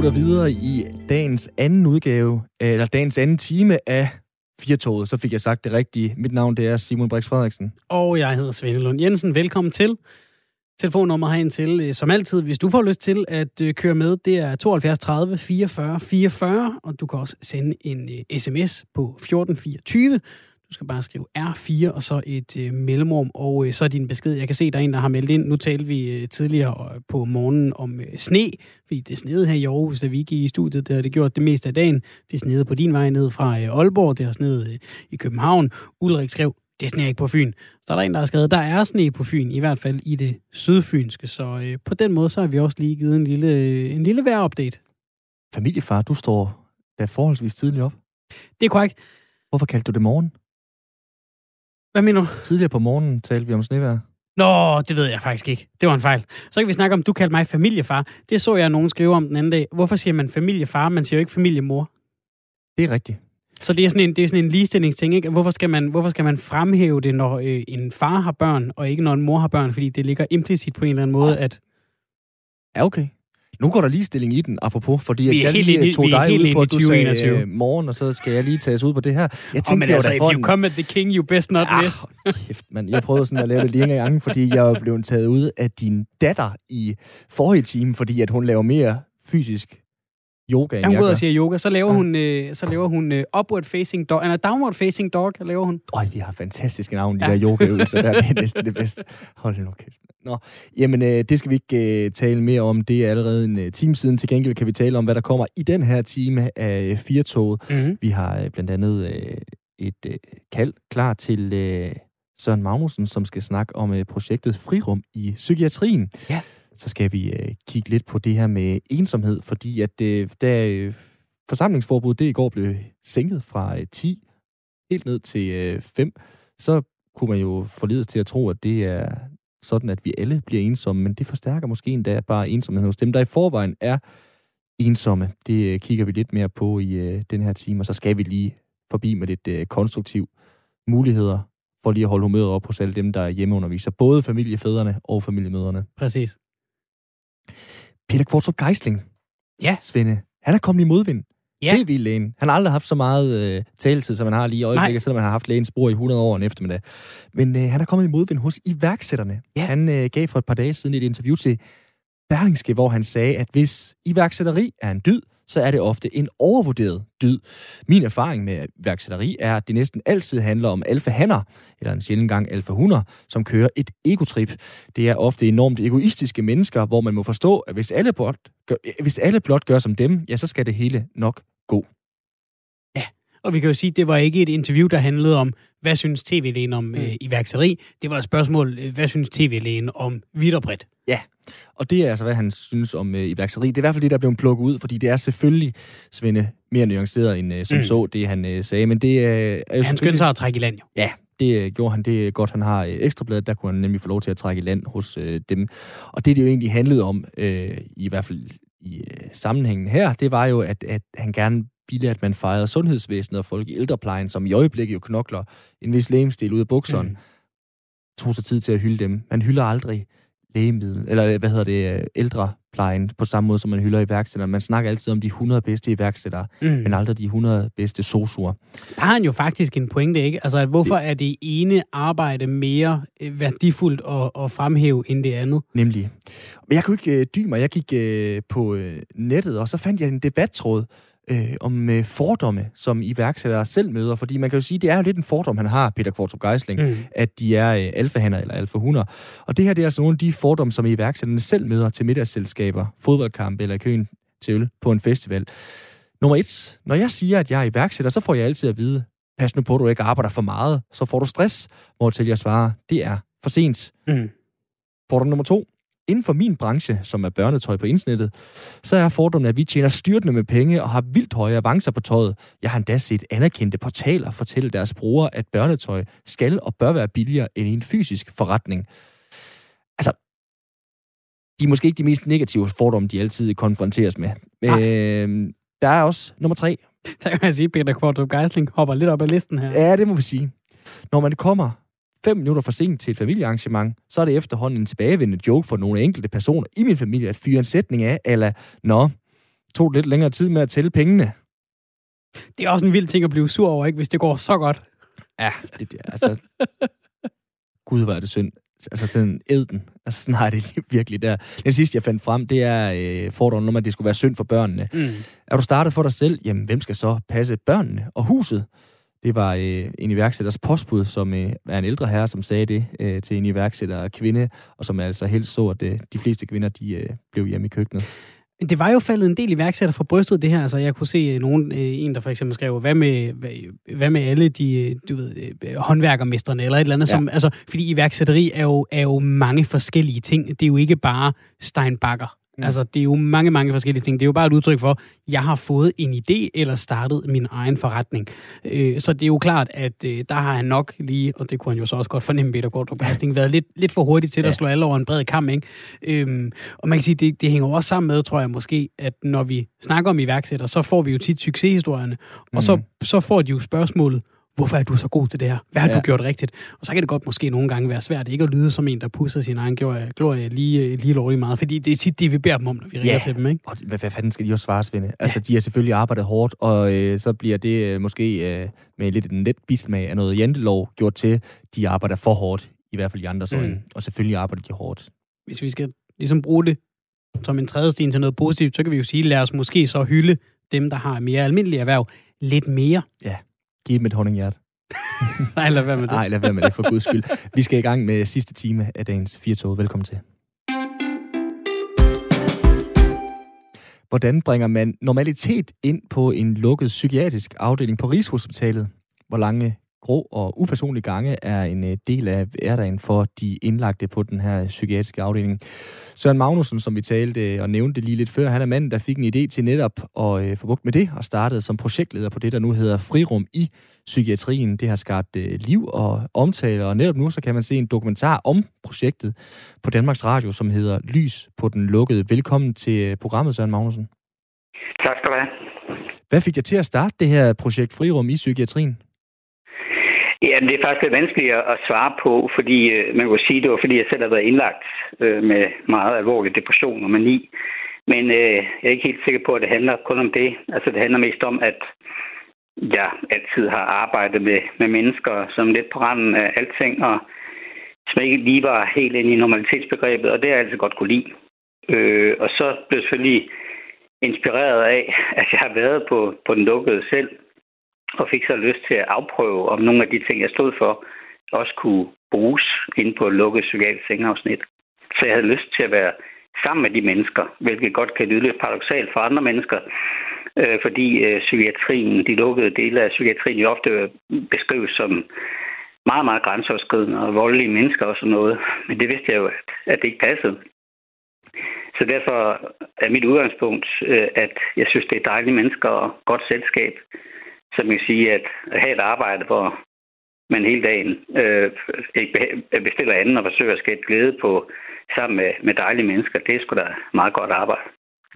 putter videre i dagens anden udgave, eller dagens anden time af Firtoget. Så fik jeg sagt det rigtige. Mit navn det er Simon Brix Frederiksen. Og jeg hedder Svende Lund Jensen. Velkommen til. Telefonnummer herind til, øh, som altid, hvis du får lyst til at øh, køre med, det er 72 30 44 44, og du kan også sende en øh, sms på 1424. Du skal bare skrive R4 og så et øh, mellemrum, og øh, så din besked. Jeg kan se, der er en, der har meldt ind. Nu talte vi øh, tidligere øh, på morgenen om øh, sne, fordi det snede her i Aarhus, da vi gik i studiet. Det har det gjort det meste af dagen. Det snede på din vej ned fra øh, Aalborg, det har snedet øh, i København. Ulrik skrev, det sneer ikke på Fyn. Så er der en, der har skrevet, der er sne på Fyn, i hvert fald i det sydfynske. Så øh, på den måde, så har vi også lige givet en lille, øh, en lille vejrupdate. Familiefar, du står da forholdsvis tidligt op. Det er korrekt. Hvorfor kaldte du det morgen? Hvad mener du? Tidligere på morgenen talte vi om snevejr. Nå, det ved jeg faktisk ikke. Det var en fejl. Så kan vi snakke om, du kaldte mig familiefar. Det så jeg nogen skrive om den anden dag. Hvorfor siger man familiefar? Man siger jo ikke familiemor. Det er rigtigt. Så det er sådan en, det er sådan en ligestillingsting, ikke? Hvorfor skal man, hvorfor skal man fremhæve det, når øh, en far har børn, og ikke når en mor har børn? Fordi det ligger implicit på en eller anden måde, at... Ja, okay. Nu går der ligestilling i den, apropos, fordi jeg, er lige helt tog vi dig ud på, at du sagde 2021. øh, morgen, og så skal jeg lige tages ud på det her. Jeg tænkte, Oh, men det altså, if you come at the king, you best not Ah, miss. kæft, mand. Jeg prøvede sådan at lave det lige en gang, fordi jeg blevet taget ud af din datter i forrige time, fordi at hun laver mere fysisk yoga, Han jeg går ud og siger yoga, så laver Ja. hun, øh, så laver hun øh, upward facing dog, eller downward facing dog, laver hun. Øj, de har fantastiske navne, de Ja. ja. der yogaøvelser der. Det er næsten det bedste. Hold nu kæft. Nå, jamen, øh, det skal vi ikke øh, tale mere om. Det er allerede en øh, time siden. Til gengæld kan vi tale om, hvad der kommer i den her time af øh, Firtoget. Mm-hmm. Vi har øh, blandt andet øh, et øh, kald klar til øh, Søren Magnussen, som skal snakke om øh, projektet Frirum i psykiatrien. Ja. Så skal vi øh, kigge lidt på det her med ensomhed, fordi at øh, da øh, forsamlingsforbuddet det i går blev sænket fra øh, 10 helt ned til øh, 5, så kunne man jo forledes til at tro, at det er sådan, at vi alle bliver ensomme, men det forstærker måske endda bare ensomheden hos dem, der i forvejen er ensomme. Det øh, kigger vi lidt mere på i øh, den her time, og så skal vi lige forbi med lidt øh, konstruktiv muligheder for lige at holde humøret op hos alle dem, der er hjemmeunderviser. Både familiefædrene og familiemødrene. Præcis. Peter Kvartrup Geisling. Ja. Svende. Han er kommet i modvind. Ja. TV-lægen. Han har aldrig haft så meget øh, taletid, som han har lige i øjeblikket, selvom han har haft lægens spor i 100 år en eftermiddag. Men øh, han er kommet i modvind hos iværksætterne. Ja. Han øh, gav for et par dage siden et interview til Berlingske, hvor han sagde, at hvis iværksætteri er en dyd, så er det ofte en overvurderet dyd. Min erfaring med iværksætteri er, at det næsten altid handler om alfahanner, eller en sjældent gang alfahunder, som kører et egotrip. Det er ofte enormt egoistiske mennesker, hvor man må forstå, at hvis alle blot gør, hvis alle blot gør som dem, ja, så skal det hele nok gå. Og vi kan jo sige, at det var ikke et interview, der handlede om, hvad synes tv-lægen om Mm. øh, iværksætteri. Det var et spørgsmål, øh, hvad synes tv-lægen om vidt og bredt. Og det er altså, hvad han synes om øh, iværksætteri. Det er i hvert fald det, der er blevet plukket ud, fordi det er selvfølgelig, Svende, mere nuanceret end øh, som Mm. så, det han øh, sagde. Men det øh, er jo Han skyndte sig at trække i land, jo. Ja, det øh, gjorde han. Det er godt, han har øh, ekstrabladet. Der kunne han nemlig få lov til at trække i land hos øh, dem. Og det, det jo egentlig handlede om, øh, i hvert fald i øh, sammenhængen her, det var jo, at, at han gerne ville, at man fejrede sundhedsvæsenet og folk i ældreplejen, som i øjeblikket jo knokler en vis lægemstil ud af bukserne, mm. tog sig tid til at hylde dem. Man hylder aldrig lægemiddel, eller hvad hedder det, øh, ældreplejen på samme måde, som man hylder iværksættere. Man snakker altid om de 100 bedste iværksættere, Mm. men aldrig de 100 bedste sosuer. Der har han jo faktisk en pointe, ikke? Altså, hvorfor er det ene arbejde mere øh, værdifuldt at, at fremhæve end det andet? Nemlig. Men jeg kunne ikke øh, dy mig. Jeg gik øh, på øh, nettet, og så fandt jeg en debattråd øh, om øh, fordomme, som iværksættere selv møder. Fordi man kan jo sige, det er jo lidt en fordom, han har, Peter Kvartrup Geisling, Mm. at de er øh, alfahander eller alfahunder. Og det her det er altså nogle af de fordomme, som iværksætterne selv møder til middagsselskaber, fodboldkampe eller køen til øl på en festival. Nummer et. Når jeg siger, at jeg er iværksætter, så får jeg altid at vide, pas nu på, at du ikke arbejder for meget, så får du stress. Hvortil jeg svarer, det er for sent. Mm. Fordom nummer to. Inden for min branche, som er børnetøj på internettet, så er fordommen, at vi tjener styrtende med penge og har vildt høje avancer på tøjet. Jeg har endda set anerkendte portaler fortælle deres brugere, at børnetøj skal og bør være billigere end i en fysisk forretning. Altså, de er måske ikke de mest negative fordomme, de altid konfronteres med. Nej. Øh, der er også nummer tre. Der kan man sige, at Peter Kvartrup Geisling hopper lidt op ad listen her. Ja, det må vi sige. Når man kommer fem minutter for sent til et familiearrangement, så er det efterhånden en tilbagevendende joke for nogle enkelte personer i min familie at fyre en sætning af, eller Nå, tog lidt længere tid med at tælle pengene. Det er også en vild ting at blive sur over, ikke, hvis det går så godt. Ja, det, det altså... Gud, er det synd. Altså sådan æden. Altså sådan har det virkelig der. Den sidste, jeg fandt frem, det er øh, fordomen om, at det skulle være synd for børnene. Mm. Er du startet for dig selv? Jamen, hvem skal så passe børnene og huset? Det var øh, en iværksætters postbud, som øh, er en ældre herre, som sagde det øh, til en iværksætter kvinde, og som altså helst så, at øh, de fleste kvinder de, øh, blev hjemme i køkkenet. Det var jo faldet en del iværksætter fra brystet, det her. Altså, jeg kunne se øh, nogen, øh, en, der for eksempel skrev, hvad med, hvad, med alle de, øh, du ved, håndværkermestrene, eller et eller andet, ja. som, altså, fordi iværksætteri er jo, er jo mange forskellige ting. Det er jo ikke bare Steinbacher. Mm. Altså, det er jo mange, mange forskellige ting. Det er jo bare et udtryk for, at jeg har fået en idé eller startet min egen forretning. Øh, så det er jo klart, at øh, der har han nok lige, og det kunne han jo så også godt fornemme, Peter Gordrup Hasting, været lidt, lidt for hurtigt til ja. at slå alle over en bred kamp. Ikke? Øhm, og man kan sige, det, det hænger også sammen med, tror jeg måske, at når vi snakker om iværksætter, så får vi jo tit succeshistorierne, mm. og så, mm. så får de jo spørgsmålet, hvorfor er du så god til det her? Hvad har ja. du gjort rigtigt? Og så kan det godt måske nogle gange være svært ikke at lyde som en, der pusser sin egen glorie, glorie lige, lige lovlig meget, fordi det er tit det, vi beder dem om, når vi ringer ja. til dem. Ikke? Og hvad, hvad fanden skal de også svare, Svende? Altså, ja. de har selvfølgelig arbejdet hårdt, og øh, så bliver det øh, måske øh, med lidt en let bismag af noget jantelov gjort til, de arbejder for hårdt, i hvert fald i andres mm. øjne. Og selvfølgelig arbejder de hårdt. Hvis vi skal ligesom bruge det som en tredje sten til noget positivt, så kan vi jo sige, lad os måske så hylde dem, der har mere almindelige erhverv, lidt mere. Ja, giv dem et honninghjert. Nej, lad være med det. Nej, lad være med det, for guds skyld. Vi skal i gang med sidste time af dagens Firtog. Velkommen til. Hvordan bringer man normalitet ind på en lukket psykiatrisk afdeling på Rigshospitalet? Hvor lange grå og upersonlige gange er en øh, del af hverdagen for de indlagte på den her psykiatriske afdeling. Søren Magnussen, som vi talte og nævnte lige lidt før, han er manden, der fik en idé til netop at øh, få bugt med det, og startede som projektleder på det, der nu hedder Frirum i psykiatrien. Det har skabt øh, liv og omtale, og netop nu så kan man se en dokumentar om projektet på Danmarks Radio, som hedder Lys på den lukkede. Velkommen til programmet, Søren Magnussen. Tak skal du have. Hvad fik jer til at starte det her projekt Frirum i psykiatrien? Ja, det er faktisk lidt vanskeligt at svare på, fordi øh, man kan sige, det var fordi, jeg selv har været indlagt øh, med meget alvorlig depression og mani. Men øh, jeg er ikke helt sikker på, at det handler kun om det. Altså det handler mest om, at jeg altid har arbejdet med, med mennesker som lidt på randen af alting, og som ikke lige var helt ind i normalitetsbegrebet, og det har jeg altid godt kunne lide. Øh, og så blev jeg selvfølgelig inspireret af, at jeg har været på, på den lukkede selv, og fik så lyst til at afprøve, om nogle af de ting, jeg stod for, også kunne bruges inde på et lukket psykiatrisk sengeafsnit. Så jeg havde lyst til at være sammen med de mennesker, hvilket godt kan lyde lidt paradoxalt for andre mennesker, øh, fordi øh, psykiatrien, de lukkede dele af psykiatrien, jo ofte beskrives som meget, meget grænseoverskridende og voldelige mennesker og sådan noget. Men det vidste jeg jo, at, at det ikke passede. Så derfor er mit udgangspunkt, øh, at jeg synes, det er dejlige mennesker og godt selskab, så man kan sige, at have et arbejde, hvor man hele dagen øh, øh bestiller anden og forsøger at skabe glæde på sammen med, med dejlige mennesker, det er sgu da meget godt arbejde.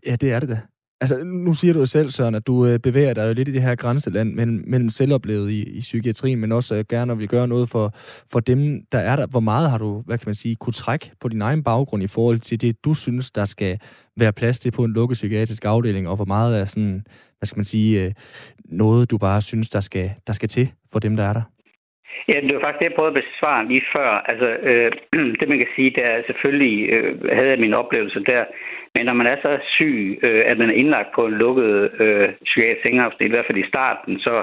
Ja, det er det da. Altså, nu siger du jo selv, Søren, at du øh, bevæger dig jo lidt i det her grænseland mellem, mellem selvoplevet i, i psykiatrien, men også øh, gerne vil gøre noget for, for dem, der er der. Hvor meget har du, hvad kan man sige, kunne trække på din egen baggrund i forhold til det, du synes, der skal være plads til på en lukket psykiatrisk afdeling, og hvor meget er sådan, hvad skal man sige, øh, noget, du bare synes, der skal, der skal til for dem, der er der? Ja, det var faktisk det, jeg prøvede at besvare lige før. Altså, øh, det man kan sige, det er selvfølgelig, øh, havde jeg min oplevelse der, men når man er så syg, øh, at man er indlagt på en lukket øh, psykiatrisk sengeafsnit, i hvert fald i starten, så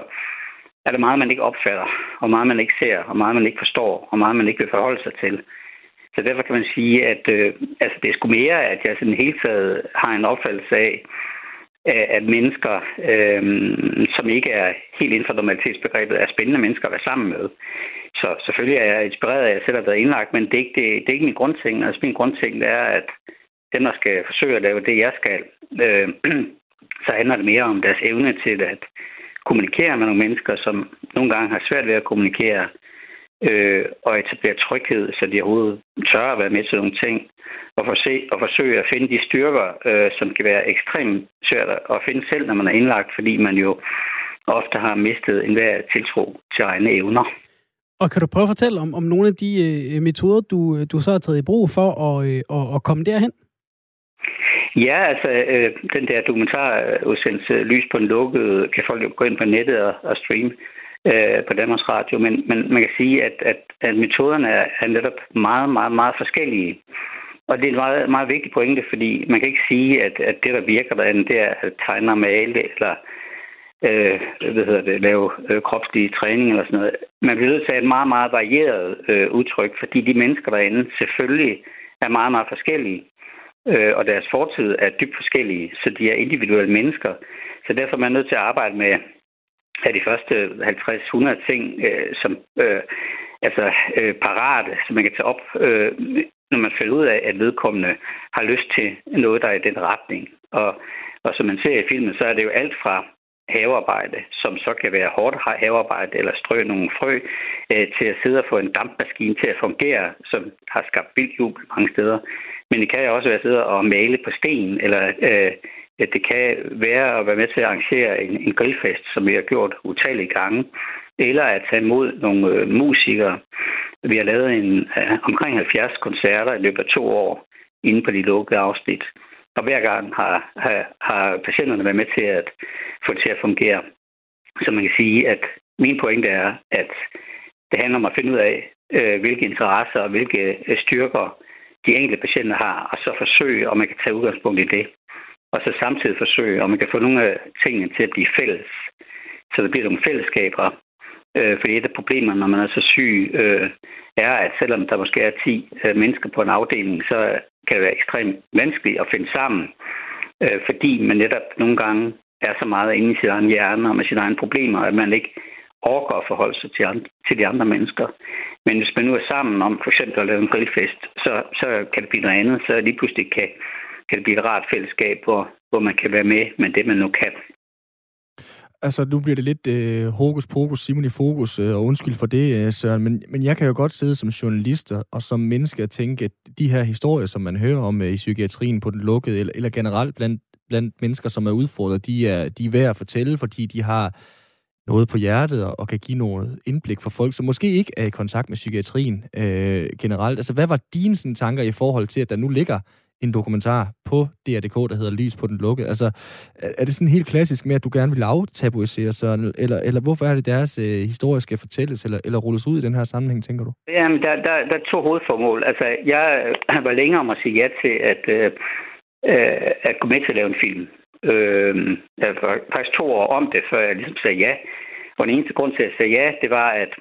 er der meget, man ikke opfatter, og meget, man ikke ser, og meget, man ikke forstår, og meget, man ikke vil forholde sig til. Så derfor kan man sige, at øh, altså, det er sgu mere, at jeg sådan hele taget har en opfattelse af, at mennesker, øh, som ikke er helt inden for normalitetsbegrebet, er spændende mennesker at være sammen med. Så selvfølgelig er jeg inspireret af, at jeg selv har været indlagt, men det er ikke, det, det er ikke min grundting. Altså min grundting er, at dem, der skal forsøge at lave det, jeg skal, øh, så handler det mere om deres evne til at kommunikere med nogle mennesker, som nogle gange har svært ved at kommunikere, øh, og etablere tryghed, så de overhovedet tør at være med til nogle ting, og, forse, og forsøge at finde de styrker, øh, som kan være ekstremt svært at finde selv, når man er indlagt, fordi man jo ofte har mistet enhver tiltro til egne evner. Og kan du prøve at fortælle om, om nogle af de øh, metoder, du, øh, du så har taget i brug for at, øh, at, at komme derhen? Ja, altså øh, den der dokumentarudsendelse øh, øh, Lys på en lukket, kan folk jo gå ind på nettet og, og streame øh, på Danmarks Radio, men, men man kan sige, at, at, at metoderne er, er netop meget, meget, meget forskellige. Og det er en meget, meget vigtig pointe, fordi man kan ikke sige, at, at det, der virker derinde, det er at tegne og male, eller øh, hvad hedder det, lave øh, kropslige træning eller sådan noget. Man bliver nødt til at have et meget, meget varieret øh, udtryk, fordi de mennesker derinde selvfølgelig er meget, meget forskellige, øh, og deres fortid er dybt forskellige, så de er individuelle mennesker. Så derfor er man nødt til at arbejde med af de første 50-100 ting, øh, som øh, altså øh, parate, som man kan tage op, øh, når man finder ud af, at vedkommende har lyst til noget, der er i den retning. Og, og som man ser i filmen, så er det jo alt fra havearbejde, som så kan være hårdt havearbejde eller strø nogle frø, øh, til at sidde og få en dampmaskine til at fungere, som har skabt vildt jubel mange steder. Men det kan også være at sidde og male på sten, eller øh, det kan være at være med til at arrangere en, en grillfest, som vi har gjort utallige gange, eller at tage imod nogle øh, musikere. Vi har lavet en, øh, omkring 70 koncerter i løbet af to år inde på de lukkede afsnit. Og hver gang har, har, har patienterne været med til at få det til at fungere. Så man kan sige, at min pointe er, at det handler om at finde ud af, øh, hvilke interesser og hvilke øh, styrker de enkelte patienter har, og så forsøge, om man kan tage udgangspunkt i det. Og så samtidig forsøge, om man kan få nogle af tingene til at blive fælles. Så der bliver nogle fællesskaber. Øh, fordi et af problemerne, når man er så syg, øh, er, at selvom der måske er 10 øh, mennesker på en afdeling, så kan det være ekstremt vanskeligt at finde sammen. Øh, fordi man netop nogle gange er så meget inde i sin egen hjerne og med sine egne problemer, at man ikke overgår at forholde sig til, andre, til de andre mennesker. Men hvis man nu er sammen om for eksempel at lave en grillfest, så, så kan det blive noget andet. Så lige pludselig kan, kan det blive et rart fællesskab, hvor, hvor man kan være med med det, man nu kan. Altså, nu bliver det lidt øh, hokus pokus, Simon i fokus, øh, og undskyld for det, øh, Søren, men, men jeg kan jo godt sidde som journalist og som menneske og tænke, at de her historier, som man hører om øh, i psykiatrien på den lukkede, eller, eller generelt blandt, blandt mennesker, som er udfordret, de er, de er værd at fortælle, fordi de har noget på hjertet og, og kan give noget indblik for folk, som måske ikke er i kontakt med psykiatrien øh, generelt. Altså, hvad var dine sådan, tanker i forhold til, at der nu ligger en dokumentar på DR.dk, der hedder Lys på den lukke. Altså, er det sådan helt klassisk med, at du gerne vil aftabuisere sådan, eller, eller hvorfor er det deres øh, historie skal fortælles, eller, eller rulles ud i den her sammenhæng, tænker du? Jamen, der, der, der er to hovedformål. Altså, jeg øh, var længere om at sige ja til at, øh, øh at gå med til at lave en film. Øh, jeg var faktisk to år om det, før jeg ligesom sagde ja. Og den eneste grund til, at jeg sagde ja, det var, at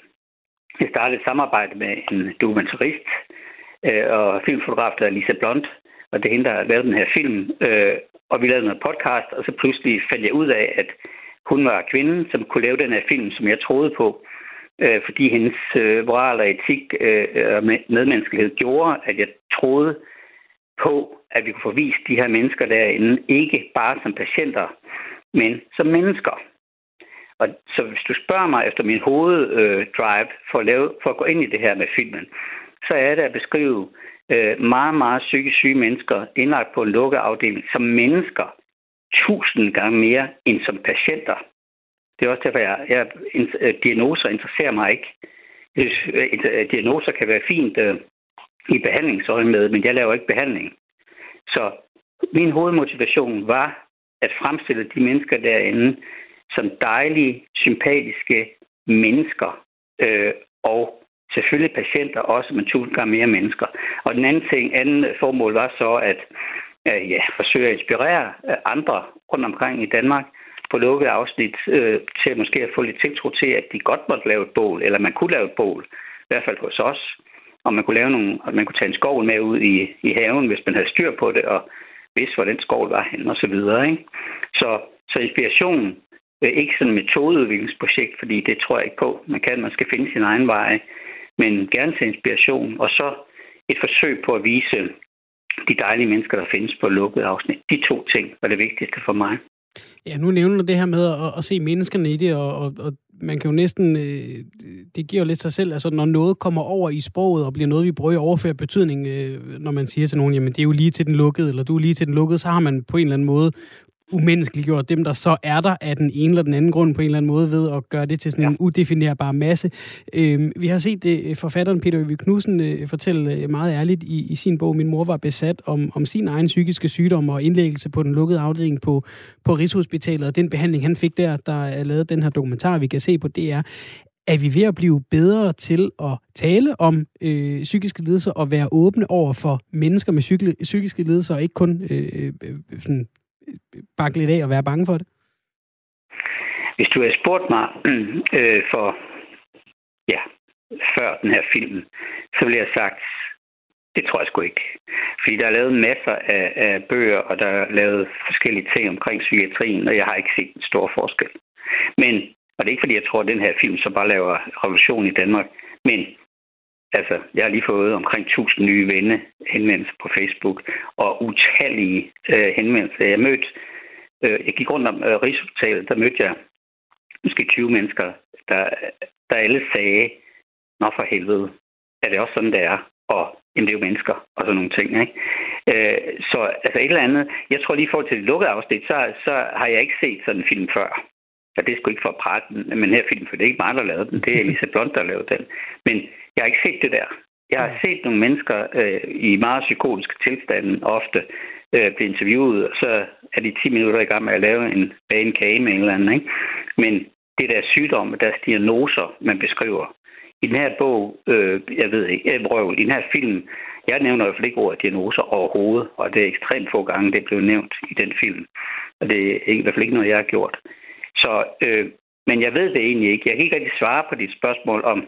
jeg startede et samarbejde med en dokumentarist øh, og filmfotograf, der er Lisa Blond, og det er hende, der har lavet den her film. Øh, og vi lavede noget podcast, og så pludselig fandt jeg ud af, at hun var kvinden, som kunne lave den her film, som jeg troede på. Øh, fordi hendes øh, moral og etik øh, og medmenneskelighed gjorde, at jeg troede på, at vi kunne få vist de her mennesker derinde, ikke bare som patienter, men som mennesker. Og så hvis du spørger mig efter min hoveddrive øh, for, at lave, for at gå ind i det her med filmen, så er det at beskrive øh, meget, meget psykisk syge mennesker indlagt på en lukket afdeling som mennesker tusind gange mere end som patienter. Det er også derfor, jeg, jeg øh, diagnoser interesserer mig ikke. Øh, diagnoser kan være fint øh, i behandlingsøjemed, men jeg laver ikke behandling. Så min hovedmotivation var at fremstille de mennesker derinde som dejlige, sympatiske mennesker, øh, og selvfølgelig patienter også, men tusind gange mere mennesker. Og den anden ting, anden formål var så at øh, ja, forsøge at inspirere øh, andre rundt omkring i Danmark på lukket afsnit øh, til måske at få lidt tiltro til, at de godt måtte lave et bål, eller man kunne lave et bål, i hvert fald hos os. Og man kunne, lave nogle, at man kunne tage en skovl med ud i, i haven, hvis man havde styr på det, og vidste, hvor den skovl var hen, og så videre. Ikke? Så, så inspiration, øh, ikke sådan et metodeudviklingsprojekt, fordi det tror jeg ikke på. Man kan, man skal finde sin egen vej men gerne til inspiration, og så et forsøg på at vise de dejlige mennesker, der findes på lukket afsnit. De to ting var det vigtigste for mig. Ja, nu nævner du det her med at, at se menneskerne i det, og, og, og man kan jo næsten, øh, det giver jo lidt sig selv, altså når noget kommer over i sproget og bliver noget, vi bruger i overført betydning, øh, når man siger til nogen, jamen det er jo lige til den lukkede, eller du er lige til den lukkede, så har man på en eller anden måde umenneskeliggjort dem, der så er der af den ene eller den anden grund på en eller anden måde ved at gøre det til sådan ja. en udefinerbar masse. Øh, vi har set det, forfatteren Peter Øvig Knudsen øh, fortælle øh, meget ærligt i, i sin bog, Min mor var besat, om, om sin egen psykiske sygdom og indlæggelse på den lukkede afdeling på, på Rigshospitalet, og den behandling, han fik der, der er lavet den her dokumentar, vi kan se på DR. Er vi ved at blive bedre til at tale om øh, psykiske lidelser og være åbne over for mennesker med psykiske lidelser, og ikke kun øh, øh, øh sådan bakke lidt af og være bange for det? Hvis du havde spurgt mig øh, for, ja, før den her film, så ville jeg have sagt, det tror jeg sgu ikke. Fordi der er lavet masser af, af bøger, og der er lavet forskellige ting omkring psykiatrien, og jeg har ikke set en stor forskel. Men, og det er ikke fordi, jeg tror, at den her film så bare laver revolution i Danmark, men Altså, jeg har lige fået omkring 1000 nye venne henvendelser på Facebook, og utallige øh, henvendelser. Jeg mødte, øh, jeg gik rundt om øh, Rigshospitalet, der mødte jeg måske 20 mennesker, der, der alle sagde, nå for helvede, er det også sådan, det er? Og jamen, det er jo mennesker, og sådan nogle ting. Ikke? Øh, så altså et eller andet, jeg tror lige i forhold til det lukkede afsnit, så, så har jeg ikke set sådan en film før. Og det er sgu ikke prate den, men her film, for det er ikke mig, der lavede den. Det er Elisa Blond, der lavede den. Men jeg har ikke set det der. Jeg har set nogle mennesker øh, i meget psykotiske tilstande ofte øh, blive interviewet, og så er de 10 minutter i gang med at lave en bane kage med en eller anden. Ikke? Men det der sygdom, deres diagnoser, man beskriver. I den her bog, øh, jeg ved ikke, jeg prøver, i den her film, jeg nævner i hvert fald ikke ordet diagnoser overhovedet, og det er ekstremt få gange, det blev nævnt i den film. Og det er i hvert fald ikke noget, jeg har gjort. Så, øh, men jeg ved det egentlig ikke. Jeg kan ikke rigtig svare på dit spørgsmål om,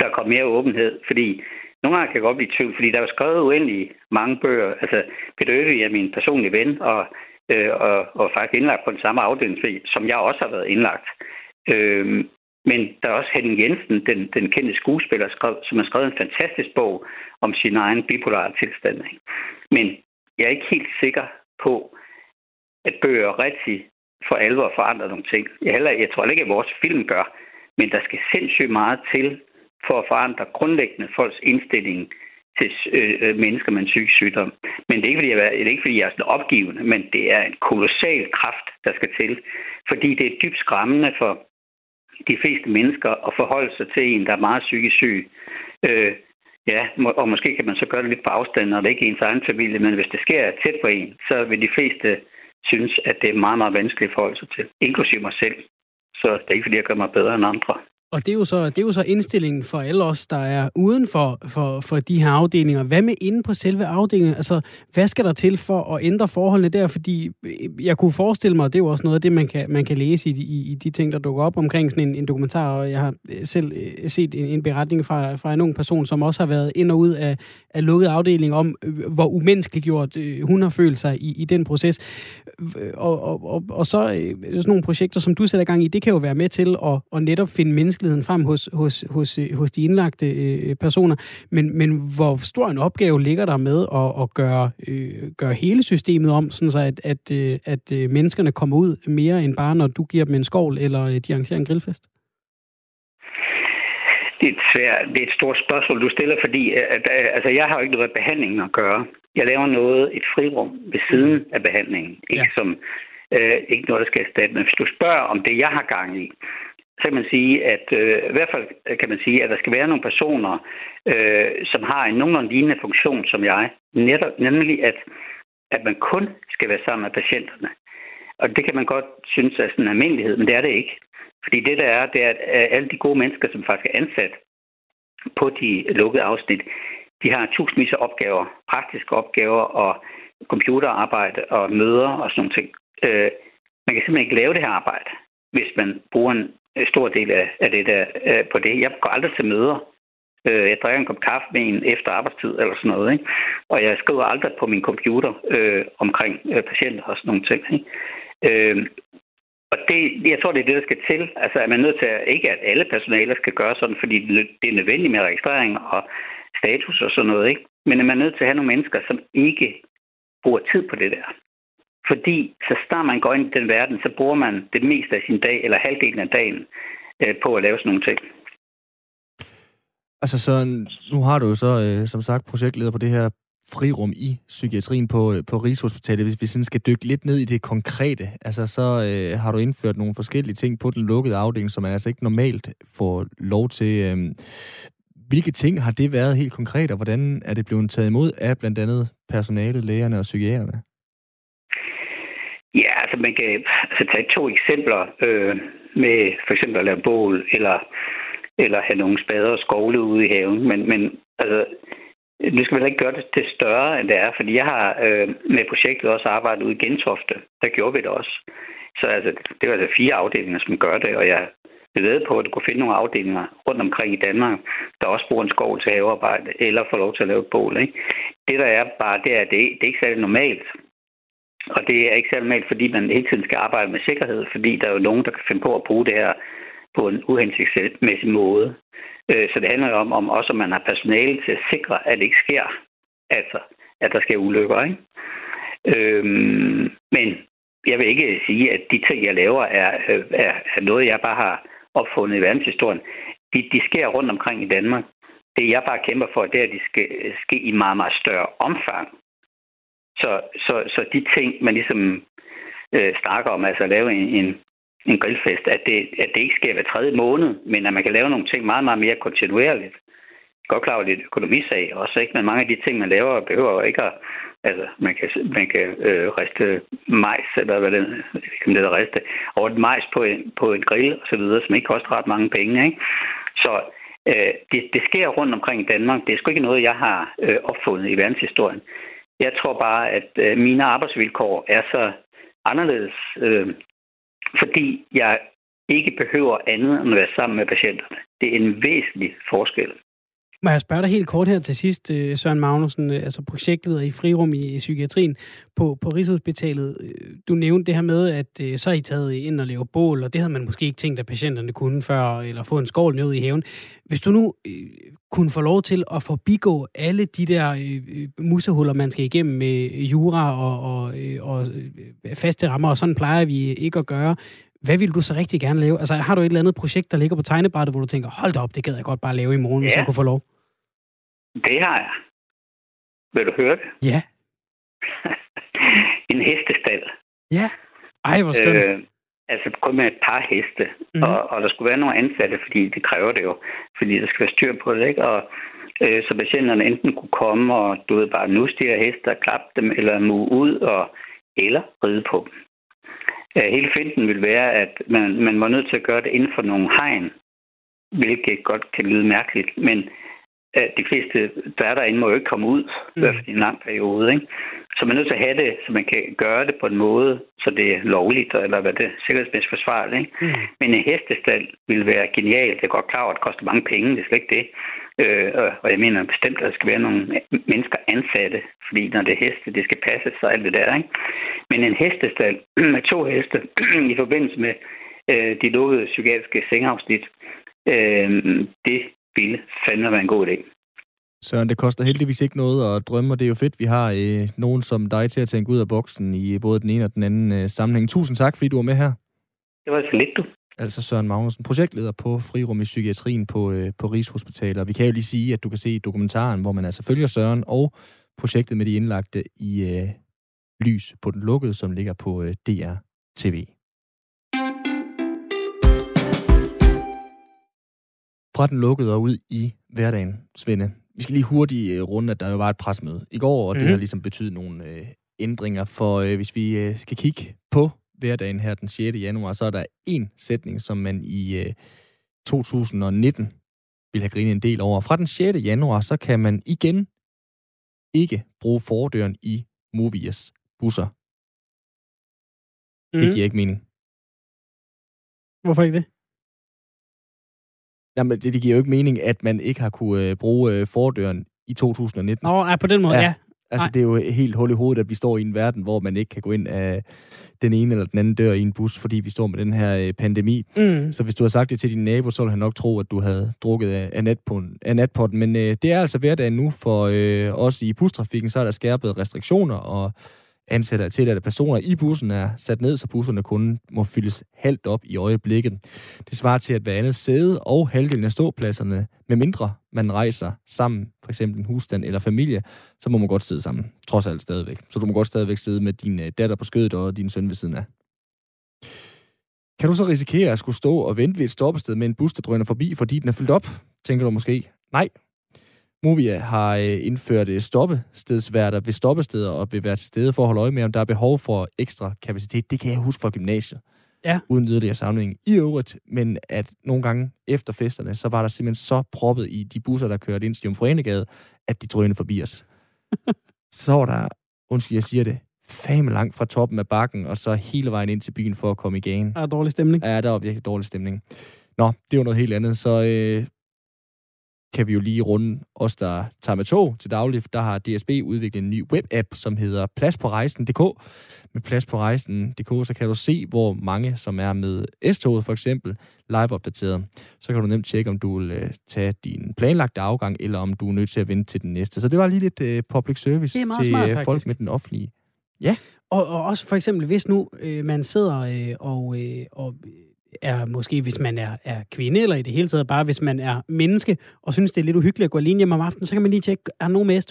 der kommer mere åbenhed, fordi nogle gange kan jeg godt blive tvivl, fordi der er skrevet uendelig mange bøger. Altså, Peter Øvig er min personlige ven, og, øh, og, og faktisk indlagt på den samme afdeling, som jeg også har været indlagt. Øh, men der er også Henning Jensen, den, den kendte skuespiller, skrev, som har skrevet en fantastisk bog om sin egen bipolare tilstand. Men jeg er ikke helt sikker på, at bøger rigtig for alvor forandre nogle ting. Jeg, heller, jeg tror ikke, at vores film gør, men der skal sindssygt meget til for at forandre grundlæggende folks indstilling til øh, øh mennesker med en psykisk sygdom. Men det er ikke, fordi jeg, det er ikke, fordi jeg er sådan opgivende, men det er en kolossal kraft, der skal til. Fordi det er dybt skræmmende for de fleste mennesker at forholde sig til en, der er meget psykisk syg. Øh, ja, og måske kan man så gøre det lidt på afstand, når det ikke er ens egen familie, men hvis det sker tæt på en, så vil de fleste synes, at det er meget, meget vanskeligt at forholde sig til, inklusive mig selv. Så det er ikke, fordi jeg gør mig bedre end andre. Og det er, jo så, det er jo så indstillingen for alle os, der er uden for, for, for de her afdelinger. Hvad med inde på selve afdelingen? Altså, hvad skal der til for at ændre forholdene der? Fordi øh, jeg kunne forestille mig, og det er jo også noget af det, man kan, man kan læse i, i, i de ting, der dukker op omkring sådan en, en dokumentar. Og jeg har øh, selv øh, set en, en beretning fra, fra en ung person, som også har været ind og ud af, af lukket afdeling om, hvor umenneskeliggjort hun har følt sig i, i den proces. Og, og, og, og så sådan nogle projekter, som du sætter gang i, det kan jo være med til at, at netop finde mennesker menneskeligheden frem hos, hos, hos, hos de indlagte øh, personer, men, men hvor stor en opgave ligger der med at, at gøre, øh, gøre hele systemet om, sådan så at, at, øh, at øh, menneskerne kommer ud mere end bare, når du giver dem en skovl, eller øh, de arrangerer en grillfest? Det er, et svært, det er et stort spørgsmål, du stiller, fordi at, altså, jeg har jo ikke noget med behandlingen at gøre. Jeg laver noget, et frirum ved siden af behandlingen. Ikke, ja. som, øh, ikke noget, der skal erstatte. Men hvis du spørger om det, jeg har gang i, så kan man sige, at øh, i hvert fald øh, kan man sige, at der skal være nogle personer, øh, som har en nogenlunde lignende funktion som jeg. Netop, nemlig, at, at man kun skal være sammen med patienterne. Og det kan man godt synes er sådan en almindelighed, men det er det ikke. Fordi det der er, det er, at øh, alle de gode mennesker, som faktisk er ansat på de lukkede afsnit, de har tusindvis af opgaver, praktiske opgaver og computerarbejde og møder og sådan nogle ting. Øh, man kan simpelthen ikke lave det her arbejde, hvis man bruger en stor del af, af det der øh, på det. Jeg går aldrig til møder. Øh, jeg drikker en kop kaffe med en efter arbejdstid eller sådan noget. Ikke? Og jeg skriver aldrig på min computer øh, omkring øh, patienter og sådan nogle ting. Ikke? Øh, og det, jeg tror, det er det, der skal til. Altså, er man nødt til at, ikke at alle personaler skal gøre sådan, fordi det er nødvendigt med registrering og status og sådan noget, ikke? Men er man nødt til at have nogle mennesker, som ikke bruger tid på det der. Fordi så snart man går ind i den verden, så bruger man det meste af sin dag, eller halvdelen af dagen, øh, på at lave sådan nogle ting. Altså så nu har du jo så, øh, som sagt, projektleder på det her frirum i psykiatrien på, øh, på Rigshospitalet. Hvis vi sådan skal dykke lidt ned i det konkrete, altså så øh, har du indført nogle forskellige ting på den lukkede afdeling, som man altså ikke normalt får lov til. Øh, hvilke ting har det været helt konkret, og hvordan er det blevet taget imod af blandt andet personalet, lægerne og psykiaterne? Ja, altså man kan altså, tage to eksempler øh, med for eksempel at lave bål, eller, eller have nogle spader og skovle ude i haven. Men, men altså, nu skal vi ikke gøre det til større, end det er, fordi jeg har øh, med projektet også arbejdet ude i Gentofte. Der gjorde vi det også. Så altså, det var altså fire afdelinger, som gør det, og jeg ved på, at du kunne finde nogle afdelinger rundt omkring i Danmark, der også bruger en skov til havearbejde, eller får lov til at lave et bål. Ikke? Det, der er bare, det er, at det, det er ikke særlig normalt. Og det er ikke særlig normalt, fordi man hele tiden skal arbejde med sikkerhed, fordi der er jo nogen, der kan finde på at bruge det her på en uhensigtsmæssig måde. Øh, så det handler om, om også, om man har personale til at sikre, at det ikke sker. Altså, at der sker ulykker. Ikke? Øhm, men jeg vil ikke sige, at de ting, jeg laver, er, øh, er, er noget, jeg bare har opfundet i verdenshistorien. De, de sker rundt omkring i Danmark. Det, jeg bare kæmper for, det er, at de skal ske i meget, meget større omfang. Så, så, så de ting, man ligesom øh, snakker om, altså at lave en, en, en grillfest, at det, at det ikke sker hver tredje måned, men at man kan lave nogle ting meget, meget mere kontinuerligt. Godt klar over, lidt økonomisag også, ikke? men mange af de ting, man laver, behøver ikke at... Altså, man kan, man kan øh, riste majs, eller hvad det, kan det der riste, over et majs på en, på en grill, og så videre, som ikke koster ret mange penge. Ikke? Så øh, det, det sker rundt omkring i Danmark. Det er sgu ikke noget, jeg har øh, opfundet i verdenshistorien. Jeg tror bare, at øh, mine arbejdsvilkår er så anderledes, øh, fordi jeg ikke behøver andet end at være sammen med patienterne. Det er en væsentlig forskel. Må jeg spørge dig helt kort her til sidst, øh, Søren Magnussen, øh, altså projektet i frirum i psykiatrien på, på Rigshospitalet. Øh, du nævnte det her med, at så er I taget ind og lave bål, og det havde man måske ikke tænkt, at patienterne kunne før, eller få en skål ned i haven. Hvis du nu øh, kunne få lov til at forbigå alle de der øh, musehuller, man skal igennem med jura og, og, øh, og faste rammer, og sådan plejer vi ikke at gøre, hvad vil du så rigtig gerne lave? Altså, har du et eller andet projekt, der ligger på tegnebrættet, hvor du tænker, hold da op, det gad jeg godt bare lave i morgen, ja. hvis jeg kunne få lov? Det har jeg. Vil du høre det? Ja. en hestestal. Ja. Ej, hvor skønt. Øh, altså kun med et par heste. Mm. Og, og der skulle være nogle ansatte, fordi det kræver det jo. Fordi der skal være styr på det, ikke? Og øh, så patienterne enten kunne komme og, du ved, bare nu de her heste og klappe dem, eller mu ud, og, eller ride på dem. Øh, hele finden vil være, at man, man var nødt til at gøre det inden for nogle hegn, hvilket godt kan lyde mærkeligt, men at de fleste, der er derinde, må jo ikke komme ud, mm. i hvert fald i en lang periode. Ikke? Så man er nødt til at have det, så man kan gøre det på en måde, så det er lovligt, eller hvad det er sikkerhedsmæssigt forsvarligt. Ikke? Mm. Men en hestestal vil være genialt. Det er godt klar at det koster mange penge, det er slet ikke det. Øh, og jeg mener bestemt, at der skal være nogle mennesker ansatte, fordi når det er heste, det skal passe sig alt det der. Ikke? Men en hestestal med to heste i forbindelse med øh, de lukkede psykiatriske sengeafsnit, øh, det ville fandme være en god idé. Søren, det koster heldigvis ikke noget at drømme, og det er jo fedt, vi har øh, nogen som dig til at tænke ud af boksen i både den ene og den anden øh, sammenhæng. Tusind tak, fordi du var med her. Det var så lidt, du. Altså Søren Magnussen, projektleder på Frirum i Psykiatrien på, øh, på Rigshospitalet. Og vi kan jo lige sige, at du kan se dokumentaren, hvor man altså følger Søren og projektet med de indlagte i øh, lys på den lukkede, som ligger på øh, DR TV. fra den lukkede og ud i hverdagen, Svende. Vi skal lige hurtigt uh, runde, at der jo var et presmøde i går, og mm. det mhm. har ligesom betydet nogle uh, ændringer. For uh, hvis vi uh, skal kigge på hverdagen her den 6. januar, så er der en sætning, som man i uh, 2019 vil have grinet en del over. Fra den 6. januar, så kan man igen ikke bruge fordøren i Movias busser. Mm. Det giver ikke mening. Hvorfor ikke det? Jamen, det, det giver jo ikke mening, at man ikke har kunne øh, bruge øh, fordøren i 2019. Nå, ja, på den måde, ja. ja. Altså, Nej. det er jo helt hul i hovedet, at vi står i en verden, hvor man ikke kan gå ind af den ene eller den anden dør i en bus, fordi vi står med den her øh, pandemi. Mm. Så hvis du har sagt det til din nabo, så ville han nok tro, at du havde drukket af, natpotten, af natpotten. Men øh, det er altså hverdagen nu for øh, os i bustrafikken, så er der skærpet restriktioner, og ansatte af tilladte personer i bussen er sat ned, så busserne kun må fyldes halvt op i øjeblikket. Det svarer til, at hver andet sæde og halvdelen af ståpladserne, med mindre man rejser sammen, for eksempel en husstand eller familie, så må man godt sidde sammen, trods alt stadigvæk. Så du må godt stadigvæk sidde med din øh, datter på skødet og din søn ved siden af. Kan du så risikere at skulle stå og vente ved et stoppested med en bus, der drøner forbi, fordi den er fyldt op? Tænker du måske? Nej, Movia har øh, indført øh, stoppestedsværter ved stoppesteder og vil være til stede for at holde øje med, om der er behov for ekstra kapacitet. Det kan jeg huske fra gymnasiet. Ja. Uden yderligere samling i øvrigt, men at nogle gange efter festerne, så var der simpelthen så proppet i de busser, der kørte ind til Jomfruenegade, at de drønede forbi os. så var der, undskyld, jeg siger det, fame langt fra toppen af bakken, og så hele vejen ind til byen for at komme i gagen. Der er dårlig stemning. Ja, der var virkelig dårlig stemning. Nå, det var noget helt andet. Så øh, kan vi jo lige runde os, der tager med tog til daglig. Der har DSB udviklet en ny webapp, som hedder pladsporejsen.dk. Med pladsporejsen.dk, så kan du se, hvor mange, som er med S-toget for eksempel, live opdateret. Så kan du nemt tjekke, om du vil øh, tage din planlagte afgang, eller om du er nødt til at vente til den næste. Så det var lige lidt uh, public service til smart, uh, folk med den offentlige. Ja. Og, og også for eksempel, hvis nu øh, man sidder øh, og, øh, og er måske, hvis man er, er kvinde, eller i det hele taget bare, hvis man er menneske, og synes, det er lidt uhyggeligt at gå alene hjem om aftenen, så kan man lige tjekke, er der nogen med s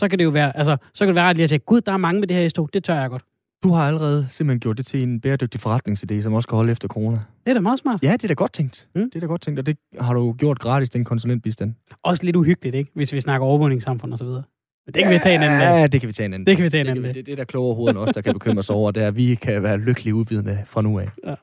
Så kan det jo være, altså, så kan det være at lige at sige, gud, der er mange med det her s det tør jeg godt. Du har allerede simpelthen gjort det til en bæredygtig forretningsidé, som også skal holde efter corona. Det er da meget smart. Ja, det er da godt tænkt. Mm. Det er da godt tænkt, og det har du gjort gratis, den konsulentbistand. Også lidt uhyggeligt, ikke? Hvis vi snakker overvågningssamfund og så videre. Men det kan ja, vi tage en anden dag. Ja, det kan vi tage en anden Det kan vi tage en anden dag. Det, det, det der kloge hoved os, der kan bekymre sig over, det er, at vi kan være lykkelige udvidende fra nu af. Ja.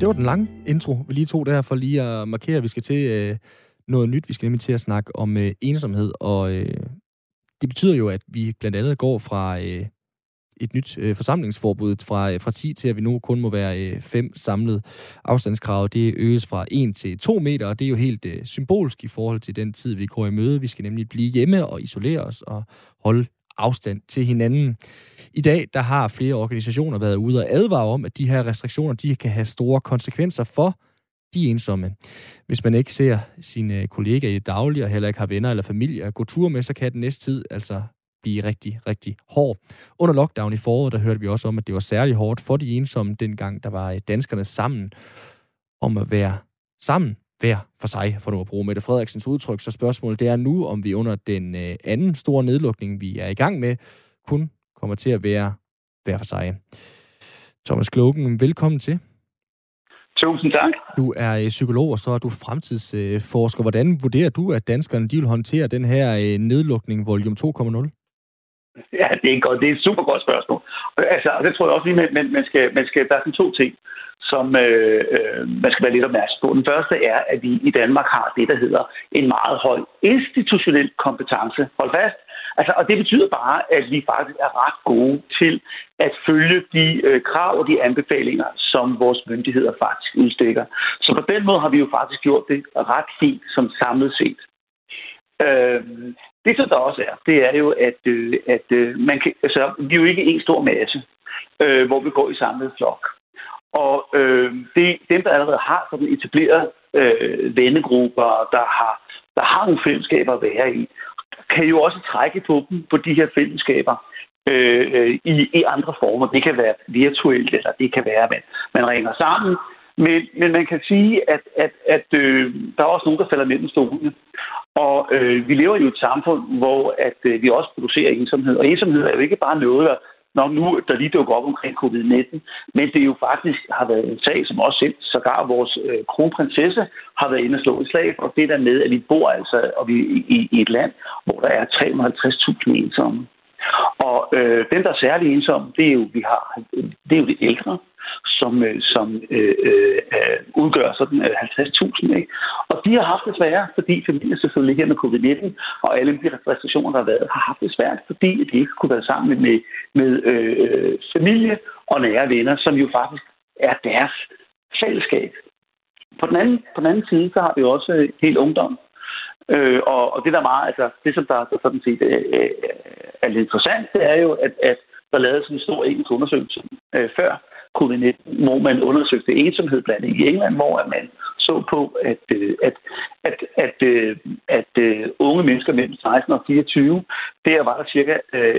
Det var den lange intro, vi lige tog der for lige at markere, at vi skal til øh, noget nyt. Vi skal nemlig til at snakke om øh, ensomhed, og øh, det betyder jo, at vi blandt andet går fra øh, et nyt øh, forsamlingsforbud fra, øh, fra 10 til, at vi nu kun må være øh, fem samlet afstandskrav. Det øges fra 1 til 2 meter, og det er jo helt øh, symbolsk i forhold til den tid, vi går i møde. Vi skal nemlig blive hjemme og isolere os og holde afstand til hinanden. I dag der har flere organisationer været ude og advare om, at de her restriktioner de kan have store konsekvenser for de ensomme. Hvis man ikke ser sine øh, kollegaer i det daglige, og heller ikke har venner eller familie at gå tur med, så kan den næste tid altså blive rigtig, rigtig hård. Under lockdown i foråret, der hørte vi også om, at det var særlig hårdt for de ensomme, dengang der var øh, danskerne sammen om at være sammen hver for sig, for nu at bruge Mette Frederiksens udtryk. Så spørgsmålet det er nu, om vi under den øh, anden store nedlukning, vi er i gang med, kun kommer til at være hver for sig. Thomas Klogen, velkommen til. Tusind tak. Du er øh, psykolog, og så er du fremtidsforsker. Hvordan vurderer du, at danskerne de vil håndtere den her øh, nedlukning, volume 2.0? Ja, det er, godt. det er et super godt spørgsmål. Altså, det tror jeg også lige, man, man, skal, man skal, der er sådan to ting som øh, øh, man skal være lidt opmærksom på. Den første er, at vi i Danmark har det, der hedder en meget høj institutionel kompetence. Hold fast. Altså, og det betyder bare, at vi faktisk er ret gode til at følge de øh, krav og de anbefalinger, som vores myndigheder faktisk udstikker. Så på den måde har vi jo faktisk gjort det ret fint som samlet set. Øh, det, som der også er, det er jo, at, øh, at øh, man kan, altså, vi er jo ikke en stor masse, øh, hvor vi går i samlet flok. Og øh, det, dem, der allerede har sådan etableret øh, vennegrupper, der har, der har nogle fællesskaber at være i, kan jo også trække på dem på de her fællesskaber øh, i, i andre former. Det kan være virtuelt, eller det kan være, at man, man ringer sammen. Men, men man kan sige, at, at, at øh, der er også nogen, der falder mellem stolene. Og øh, vi lever i et samfund, hvor at, øh, vi også producerer ensomhed. Og ensomhed er jo ikke bare noget, der når nu der lige dukker op omkring covid-19, men det jo faktisk har været en sag, som også selv, sågar vores øh, kronprinsesse har været inde og slå i slag, og det der med, at vi bor altså og vi, i, i et land, hvor der er 350.000 ensomme. Og øh, den, der er særlig ensom, det er jo, vi har, det er jo de ældre som, øh, som øh, øh, udgør sådan øh, 50.000. Ikke? Og de har haft det svært, fordi familien selvfølgelig her med covid-19 og alle de restriktioner, der har været, har haft det svært, fordi de ikke kunne være sammen med, med øh, familie og nære venner, som jo faktisk er deres fællesskab. På den anden, på den anden side, så har vi også helt ungdom. Øh, og, og det der meget, altså det som der, der sådan set øh, er lidt interessant, det er jo, at, at der lavede sådan en stor engelsk undersøgelse øh, før covid-19, hvor man undersøgte ensomhed blandt i England, hvor man så på, at, øh, at, at, at, at, øh, at uh, unge mennesker mellem 16 og 24, der var der cirka uh,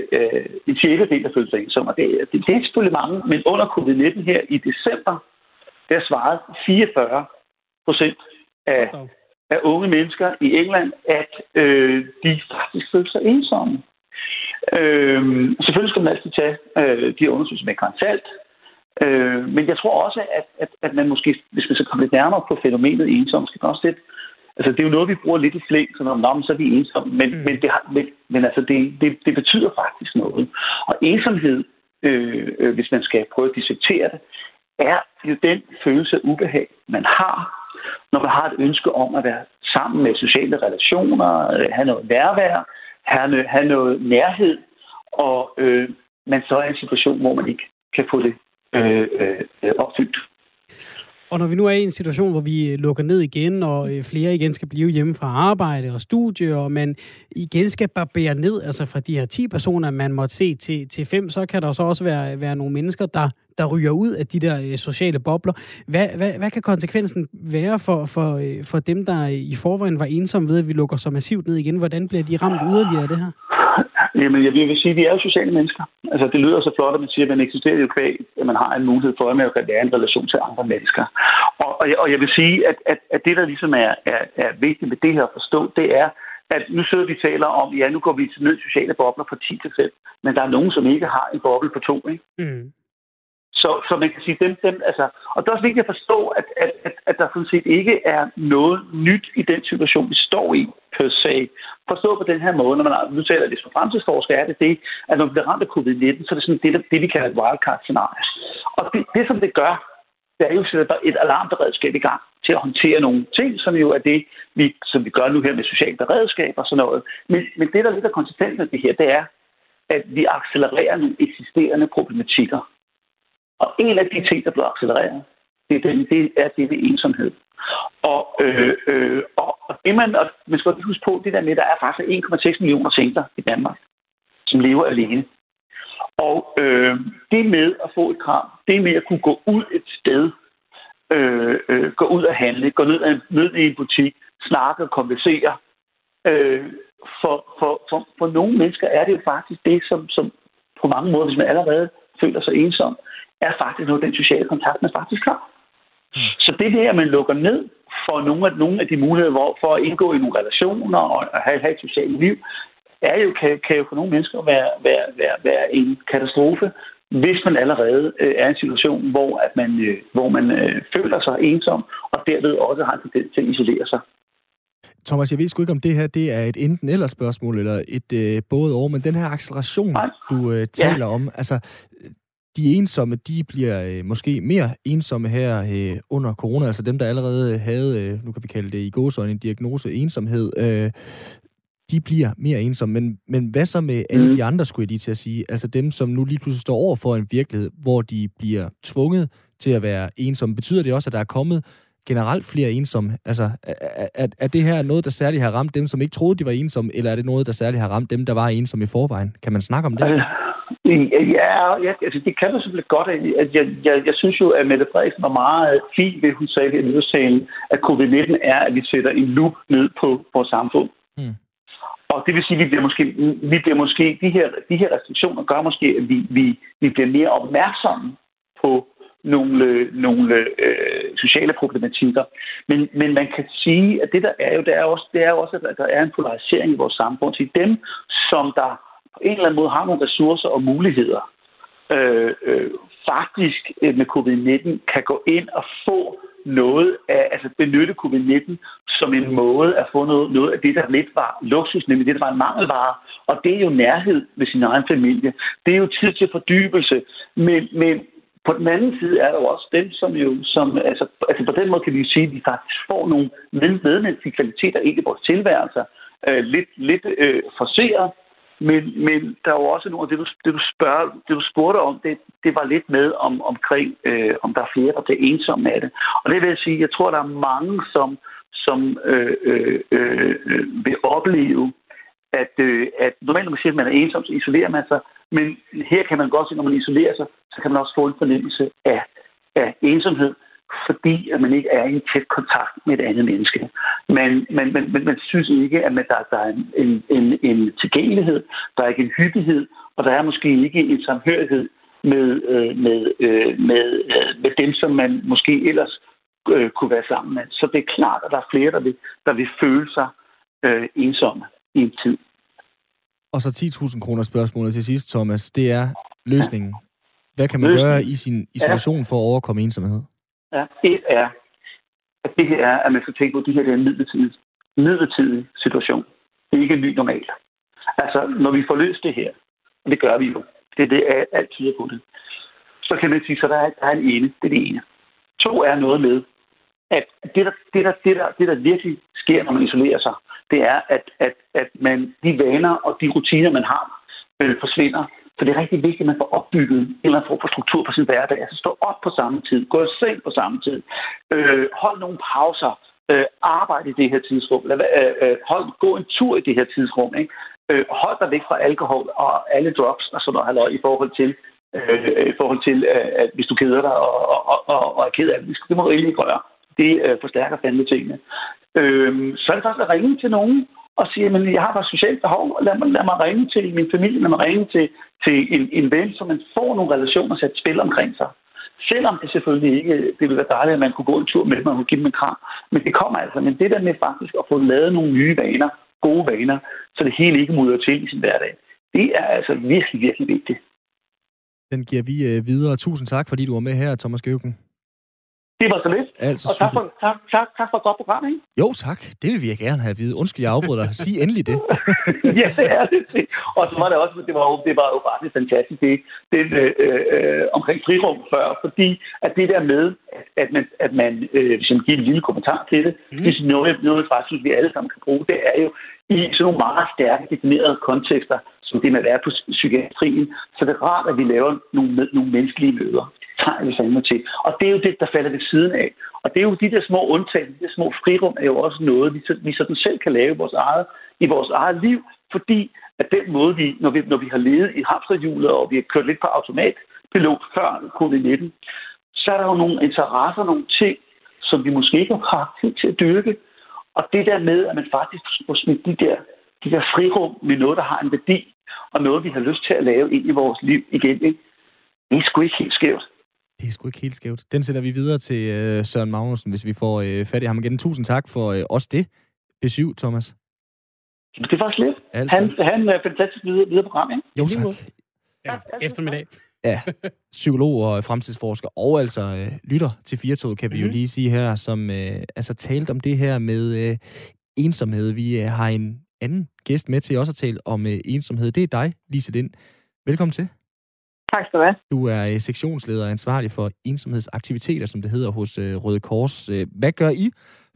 en del, der følte sig ensomme. Det, det, det er selvfølgelig mange, men under covid-19 her i december, der svarede 44 procent af, af unge mennesker i England, at øh, de faktisk følte sig ensomme. Øh, selvfølgelig skal man altid tage øh, de undersøgelser med grænsalt, Øh, men jeg tror også, at, at, at man måske, hvis man så kommer lidt nærmere på fænomenet ensom, skal man også lidt Altså, det er jo noget, vi bruger lidt i flæng, så når så er vi ensomme. Men, mm. men, det, har, men, men altså, det, det, det betyder faktisk noget. Og ensomhed, øh, øh, hvis man skal prøve at dissektere det, er jo den følelse af ubehag, man har, når man har et ønske om at være sammen med sociale relationer, øh, have noget nærvær, have, have noget nærhed, og øh, man så er i en situation, hvor man ikke kan få det øh, øh, opfyldt. Og når vi nu er i en situation, hvor vi lukker ned igen, og øh, flere igen skal blive hjemme fra arbejde og studie, og man igen skal barbere ned, altså fra de her 10 personer, man måtte se til, til 5, så kan der så også være, være nogle mennesker, der, der ryger ud af de der øh, sociale bobler. Hvad, hvad, hvad kan konsekvensen være for, for, øh, for dem, der i forvejen var ensomme ved, at vi lukker så massivt ned igen? Hvordan bliver de ramt yderligere af det her? Jamen, jeg vil sige, at vi er jo sociale mennesker. Altså, det lyder så flot, at man siger, at man eksisterer jo kvæg, at man har en mulighed for, at man kan være en relation til andre mennesker. Og, og, jeg, og jeg vil sige, at, at, at det, der ligesom er, er, er vigtigt med det her at forstå, det er, at nu sidder vi taler om, ja, nu går vi til ned sociale bobler fra 10 til 5, men der er nogen, som ikke har en boble på 2, ikke? Mm. Så, så man kan sige, dem, dem, altså, og det er også vigtigt at forstå, at, at, at, at der sådan set ikke er noget nyt i den situation, vi står i, per se. Forstå på den her måde, når man nu taler det som fremtidsforsker, er det det, at når vi bliver ramt af covid-19, så er det sådan det, det vi kalder et wildcard-scenarie. Og det, det, som det gør, det er jo sætter et alarmberedskab i gang til at håndtere nogle ting, som jo er det, vi, som vi gør nu her med socialt beredskab og sådan noget. Men, men det, der lidt af konsekvensen af det her, det er, at vi accelererer nogle eksisterende problematikker. Og en af de ting, der blev accelereret, det er, den, det, er det ved ensomhed. Og, øh, øh, og, og det man, og man skal huske på, det der med, der er faktisk 1,6 millioner tænker i Danmark, som lever alene. Og øh, det med at få et kram, det med at kunne gå ud et sted, øh, øh, gå ud og handle, gå ned, ned i en butik, snakke og konversere, øh, for, for, for, for nogle mennesker er det jo faktisk det, som, som på mange måder, hvis man allerede føler sig ensom, er faktisk noget den sociale kontakt, man faktisk har. Mm. Så det der, at man lukker ned for nogle af, nogle af de muligheder hvor, for at indgå i nogle relationer og at have, have et socialt liv, er jo, kan, kan jo for nogle mennesker være, være, være, være en katastrofe, hvis man allerede øh, er i en situation, hvor, at man, øh, hvor man øh, føler sig ensom, og derved også har en tendens til at isolere sig. Thomas, jeg ved sgu ikke, om det her det er et enten-eller spørgsmål, eller et øh, både over, men den her acceleration, Nej. du øh, taler ja. om, altså, de ensomme, de bliver øh, måske mere ensomme her øh, under corona, altså dem, der allerede havde, øh, nu kan vi kalde det i gåsøjne, en diagnose ensomhed, øh, de bliver mere ensomme. Men, men hvad så med alle mm. de andre, skulle jeg lige til at sige? Altså dem, som nu lige pludselig står over for en virkelighed, hvor de bliver tvunget til at være ensomme. Betyder det også, at der er kommet generelt flere ensomme? Altså, er, er, er det her noget, der særligt har ramt dem, som ikke troede, de var ensomme, eller er det noget, der særligt har ramt dem, der var ensomme i forvejen? Kan man snakke om det? Altså, Ja, ja altså, det kan du selvfølgelig godt. Jeg, jeg, jeg, jeg synes jo, at Mette Frederiksen var meget fin ved, hun sagde i nyhedssagen, at covid-19 er, at vi sætter en lup ned på vores samfund. Mm. Og det vil sige, at vi bliver måske, vi bliver måske de, her, de her restriktioner gør måske, at vi, vi, vi bliver mere opmærksomme på nogle, nogle øh, sociale problematikker. Men, men man kan sige, at det der er jo, det er også, det er også at der er en polarisering i vores samfund til dem, som der på en eller anden måde har nogle ressourcer og muligheder, øh, øh, faktisk øh, med covid-19 kan gå ind og få noget af, altså benytte covid-19 som en måde at få noget, noget af det, der lidt var luksus, nemlig det, der var en mangelvare. Og det er jo nærhed med sin egen familie. Det er jo tid til fordybelse. Men, men på den anden side er der jo også dem, som jo, som, altså, altså på den måde kan vi jo sige, at de faktisk får nogle medmenneskelige kvaliteter ind i vores tilværelser, øh, lidt, lidt øh, forseret, men, men der er jo også nogle af det, du, det, du, spørger, det, du spurgte om, det, det var lidt med om, omkring, øh, om der er flere, der bliver ensomme af det. Og det vil jeg sige, jeg tror, der er mange, som, som øh, øh, øh, øh vil opleve, at, øh, at normalt når man siger, at man er ensom, så isolerer man sig. Men her kan man godt se, når man isolerer sig, så kan man også få en fornemmelse af, af ensomhed, fordi at man ikke er i tæt kontakt med et andet menneske. Men, men, men, men man synes ikke, at man, der, der er en, en, en tilgængelighed, der er ikke en hyppighed, og der er måske ikke en samhørighed med, øh, med, øh, med, øh, med dem, som man måske ellers øh, kunne være sammen med. Så det er klart, at der er flere, der vil, der vil føle sig øh, ensomme i en tid. Og så 10.000 kroner spørgsmålet til sidst, Thomas. Det er løsningen. Hvad kan man løsningen. gøre i sin isolation ja. for at overkomme ensomhed? Er, et er, at det her er, at man skal tænke på, at det her er en midlertidig, midlertidig situation. Det er ikke en ny normal. Altså, når vi får løst det her, og det gør vi jo, det er det, alt tyder på det, så kan man sige, så der er, der er en ene, det er det ene. To er noget med, at det der, det, der, det, der, det, der virkelig sker, når man isolerer sig, det er, at, at, at man, de vaner og de rutiner, man har, øh, forsvinder. Så det er rigtig vigtigt, at man får opbygget en eller anden form for struktur på sin hverdag. Altså stå op på samme tid, gå i seng på samme tid, øh, hold nogle pauser, øh, arbejde i det her tidsrum, lad, øh, øh, hold, gå en tur i det her tidsrum. Ikke? Øh, hold dig væk fra alkohol og alle drugs og sådan noget halløj i forhold til, øh, i forhold til øh, at hvis du keder dig og, og, og, og er ked af det. Det må du egentlig ikke gøre. Det øh, forstærker fandme tingene. Øh, så er det faktisk at ringe til nogen og siger, at jeg har bare socialt behov. Lad mig, lad mig ringe til min familie, lad mig ringe til, til en, en ven, så man får nogle relationer sat spil omkring sig. Selvom det selvfølgelig ikke, det ville være dejligt, at man kunne gå en tur med dem og give dem en kram. Men det kommer altså. Men det der med faktisk at få lavet nogle nye vaner, gode vaner, så det hele ikke mudrer til i sin hverdag, det er altså virkelig, virkelig vigtigt. Den giver vi øh, videre. Tusind tak, fordi du var med her, Thomas Gøvken. Det var så lidt. Altså, og tak for, tak, tak, tak for et godt program, ikke? Jo, tak. Det vil vi gerne have at vide. Undskyld, jeg afbryder dig. Sig endelig det. ja, det er det. Og så var det også, det var jo, det var jo faktisk fantastisk, det, det øh, øh, omkring frirum før, fordi at det der med, at, man, at man øh, hvis man giver en lille kommentar til det, mm. hvis noget, noget faktisk synes, vi alle sammen kan bruge, det er jo i sådan nogle meget stærke definerede kontekster, som det med at være på psykiatrien, så det er rart, at vi laver nogle, nogle menneskelige møder tager vi fandme til. Og det er jo det, der falder ved siden af. Og det er jo de der små undtagelser, de der små frirum, er jo også noget, vi, vi sådan selv kan lave i vores eget, i vores eget liv, fordi at den måde, vi, når, vi, når vi har levet i hamsterhjulet, og vi har kørt lidt på automatpilot før covid-19, så er der jo nogle interesser, nogle ting, som vi måske ikke har haft tid til at dyrke. Og det der med, at man faktisk får smidt de der, de der frirum med noget, der har en værdi, og noget, vi har lyst til at lave ind i vores liv igen, ikke? det er sgu ikke helt skævt. Det er sgu ikke helt skævt. Den sender vi videre til øh, Søren Magnussen, hvis vi får øh, fat i ham igen. Tusind tak for øh, også det. B7, Thomas. Det var slet. Altså. Han, han er fantastisk videre, videre program, ikke? Jo, tak. Ja, eftermiddag. Ja, psykolog og fremtidsforsker, og altså øh, lytter til Firtoget, kan vi mm-hmm. jo mhm. lige sige her, som øh, altså talt om det her med øh, ensomhed. Vi øh, har en anden gæst med til også at tale om øh, ensomhed. Det er dig, Lise Lind. Velkommen til. Tak skal du have. Du er øh, sektionsleder og ansvarlig for ensomhedsaktiviteter, som det hedder hos øh, Røde Kors. Øh, hvad gør I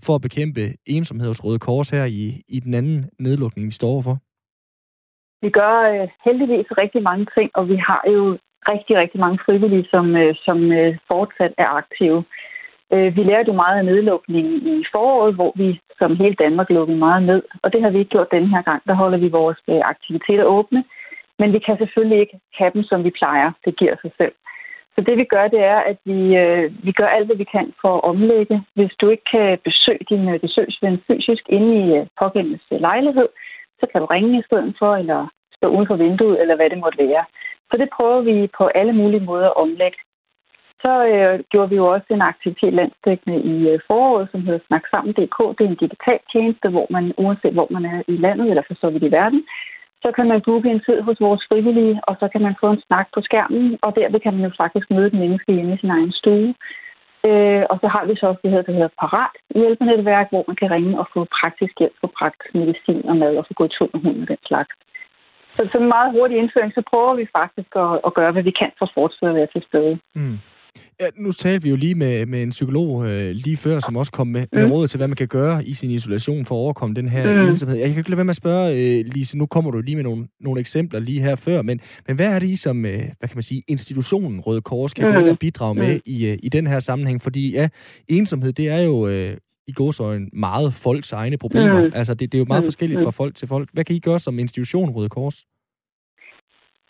for at bekæmpe ensomhed hos Røde Kors her i, i den anden nedlukning, vi står overfor? Vi gør øh, heldigvis rigtig mange ting, og vi har jo rigtig, rigtig mange frivillige, som, øh, som øh, fortsat er aktive. Øh, vi lærte jo meget af nedlukningen i foråret, hvor vi som hele Danmark lukkede meget ned, og det har vi ikke gjort den her gang. Der holder vi vores øh, aktiviteter åbne. Men vi kan selvfølgelig ikke have dem, som vi plejer. Det giver sig selv. Så det vi gør, det er, at vi, øh, vi gør alt, hvad vi kan for at omlægge. Hvis du ikke kan besøge din øh, besøgsven fysisk inde i øh, pågældendes øh, lejlighed, så kan du ringe i stedet for, eller stå uden for vinduet, eller hvad det måtte være. Så det prøver vi på alle mulige måder at omlægge. Så øh, gjorde vi jo også en aktivitet landstækkende i øh, foråret, som hedder Snak Sammen.dk. Det er en digital tjeneste, hvor man, uanset hvor man er i landet, eller for så vidt i verden, så kan man booke en tid hos vores frivillige, og så kan man få en snak på skærmen, og derved kan man jo faktisk møde den menneske hjemme i sin egen stue. Øh, og så har vi så også det her, der hedder Parat hjælpenetværk, hvor man kan ringe og få praktisk hjælp for praktisk medicin og mad og få gået tur med hunden og den slags. Så som en meget hurtig indføring, så prøver vi faktisk at, at gøre, hvad vi kan for at fortsætte at være til stede. Mm. Ja, nu talte vi jo lige med, med en psykolog øh, lige før, som også kom med, mm. med råd til, hvad man kan gøre i sin isolation for at overkomme den her mm. ensomhed. Jeg kan ikke lade være med at spørge, øh, Lise, nu kommer du lige med nogle, nogle eksempler lige her før, men, men hvad er det I som, øh, hvad kan man sige, institutionen Røde Kors kan mm. gå ind og bidrage med mm. i, øh, i den her sammenhæng? Fordi ja, ensomhed, det er jo øh, i gåsøjne meget folks egne problemer. Mm. Altså, det, det er jo meget mm. forskelligt fra folk til folk. Hvad kan I gøre som institution Røde Kors?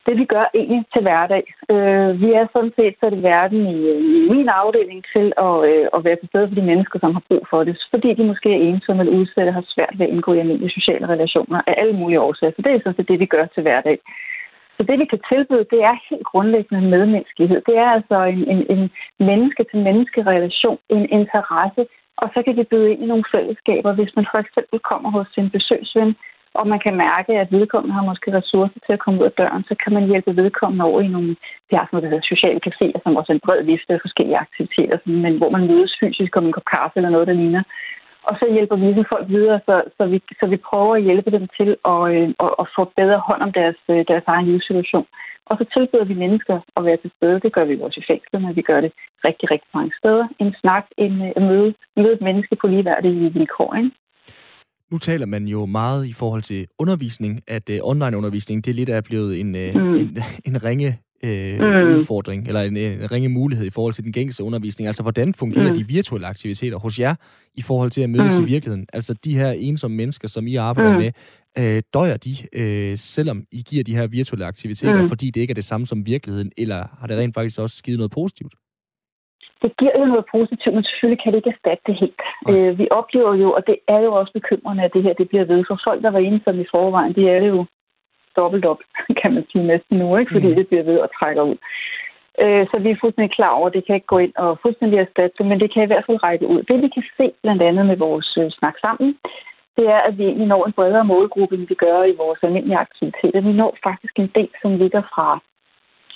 Det, vi gør egentlig til hverdag. Øh, vi er sådan set sat i verden i, i min afdeling til at, øh, at være til stede for de mennesker, som har brug for det. Fordi de måske er ensomme eller udsatte har svært ved at indgå i almindelige sociale relationer af alle mulige årsager. Så det er sådan set det, vi gør til hverdag. Så det, vi kan tilbyde, det er helt grundlæggende medmenneskelighed. Det er altså en, en, en menneske-til-menneske-relation, en interesse, og så kan vi byde ind i nogle fællesskaber, hvis man for eksempel kommer hos sin besøgsven, og man kan mærke, at vedkommende har måske ressourcer til at komme ud af døren, så kan man hjælpe vedkommende over i nogle, det har sådan noget, der hedder sociale caféer, som også er en bred vifte af forskellige aktiviteter, men hvor man mødes fysisk om en kop kaffe eller noget, der ligner. Og så hjælper vi ligesom folk videre, så, så, vi, så vi prøver at hjælpe dem til at, øh, at, at få bedre hånd om deres, øh, deres egen livssituation. Og så tilbyder vi mennesker at være til stede. Det gør vi også i fængslet, men vi gør det rigtig, rigtig mange steder. En snak, en, en øh, møde, møde et menneske på ligeværdige vilkår. Ikke? Nu taler man jo meget i forhold til undervisning, at uh, online-undervisning, det er lidt er blevet en, uh, mm. en, en ringe uh, mm. udfordring, eller en, en ringe mulighed i forhold til den gængse undervisning. Altså, hvordan fungerer mm. de virtuelle aktiviteter hos jer i forhold til at mødes mm. i virkeligheden? Altså, de her ensomme mennesker, som I arbejder mm. med, uh, døjer de, uh, selvom I giver de her virtuelle aktiviteter, mm. fordi det ikke er det samme som virkeligheden, eller har det rent faktisk også givet noget positivt? Det giver jo noget positivt, men selvfølgelig kan det ikke erstatte det helt. Ja. Øh, vi oplever jo, og det er jo også bekymrende, at det her det bliver ved. For folk, der var ensomme i forvejen, de er det jo dobbelt op, kan man sige næsten nu, ikke? fordi mm. det bliver ved at trække ud. Øh, så vi er fuldstændig klar over, at det kan ikke gå ind og fuldstændig erstatte det, men det kan i hvert fald række ud. Det vi kan se blandt andet med vores øh, snak sammen, det er, at vi egentlig når en bredere målgruppe, end vi gør i vores almindelige aktiviteter. Vi når faktisk en del, som ligger fra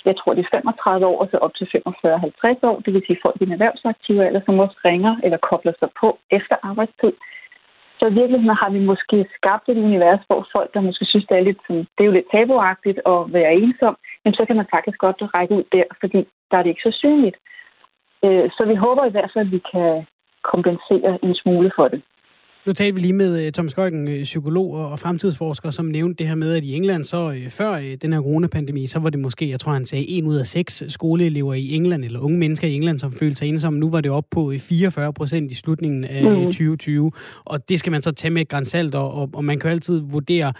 jeg tror, det er 35 år og så op til 45-50 år, det vil sige folk i en erhvervsaktive alder, som også ringer eller kobler sig på efter arbejdstid. Så i virkeligheden har vi måske skabt et univers, hvor folk, der måske synes, det er lidt, det er jo lidt tabuagtigt at være ensom, men så kan man faktisk godt række ud der, fordi der er det ikke så synligt. Øh, så vi håber i hvert fald, at vi kan kompensere en smule for det. Nu talte vi lige med øh, Thomas Gøjken, øh, psykolog og fremtidsforsker, som nævnte det her med, at i England, så øh, før den her coronapandemi, så var det måske, jeg tror han sagde, en ud af seks skoleelever i England, eller unge mennesker i England, som følte sig ensomme. Nu var det op på 44 procent i slutningen af mm. 2020. Og det skal man så tage med et grænsalt, og, og, og man kan jo altid vurdere,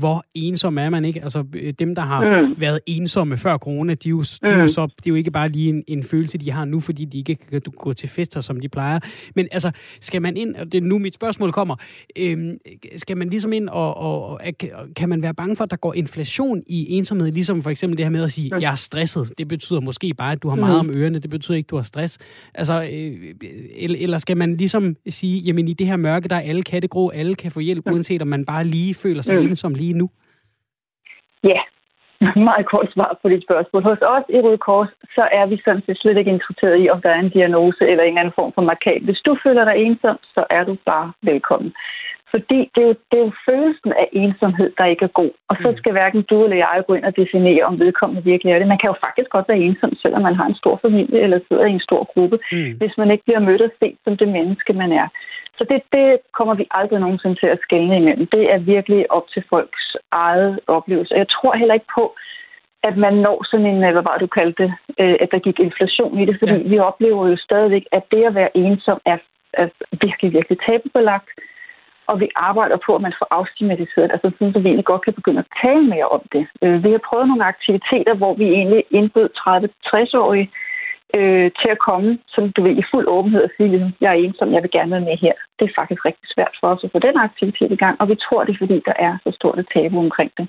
hvor ensom er man ikke? Altså dem, der har mm. været ensomme før corona, de er jo, de er jo, mm. så, det er jo ikke bare lige en, en følelse, de har nu, fordi de ikke kan gå til fester, som de plejer. Men altså, skal man ind, og det er nu mit spørgsmål kommer, øhm, skal man ligesom ind, og, og, og kan man være bange for, at der går inflation i ensomhed, ligesom for eksempel det her med at sige, jeg er stresset, det betyder måske bare, at du har meget mm. om ørerne, det betyder ikke, at du har stress. Altså, øh, eller, eller skal man ligesom sige, jamen i det her mørke, der er alle kattegrå, alle kan få hjælp, uanset om man bare lige føler sig mm. ensom lige nu? Ja, meget kort svar på dit spørgsmål. Hos os i Røde Kors, så er vi sådan set slet ikke interesseret i, om der er en diagnose eller en anden form for markat. Hvis du føler dig ensom, så er du bare velkommen. Fordi det er, jo, det er jo følelsen af ensomhed, der ikke er god. Og så mm. skal hverken du eller jeg gå ind og definere, om vedkommende virkelig er det. Man kan jo faktisk godt være ensom, selvom man har en stor familie eller sidder i en stor gruppe, mm. hvis man ikke bliver mødt og set som det menneske, man er. Så det, det kommer vi aldrig nogensinde til at skælne imellem. Det er virkelig op til folks eget oplevelse. Jeg tror heller ikke på, at man når sådan en, hvad var du kaldte det, øh, at der gik inflation i det, fordi ja. vi oplever jo stadigvæk, at det at være ensom er, er virkelig, virkelig tabubelagt, og vi arbejder på, at man får afstigmatiseret, altså sådan, så vi egentlig godt kan begynde at tale mere om det. Øh, vi har prøvet nogle aktiviteter, hvor vi egentlig indbød 30-60-årige øh, til at komme, som du vil, i fuld åbenhed og sige, ligesom, jeg er ensom, jeg vil gerne være med her. Det er faktisk rigtig svært for os at få den aktivitet i gang, og vi tror det, er, fordi der er så stort et tabu omkring det.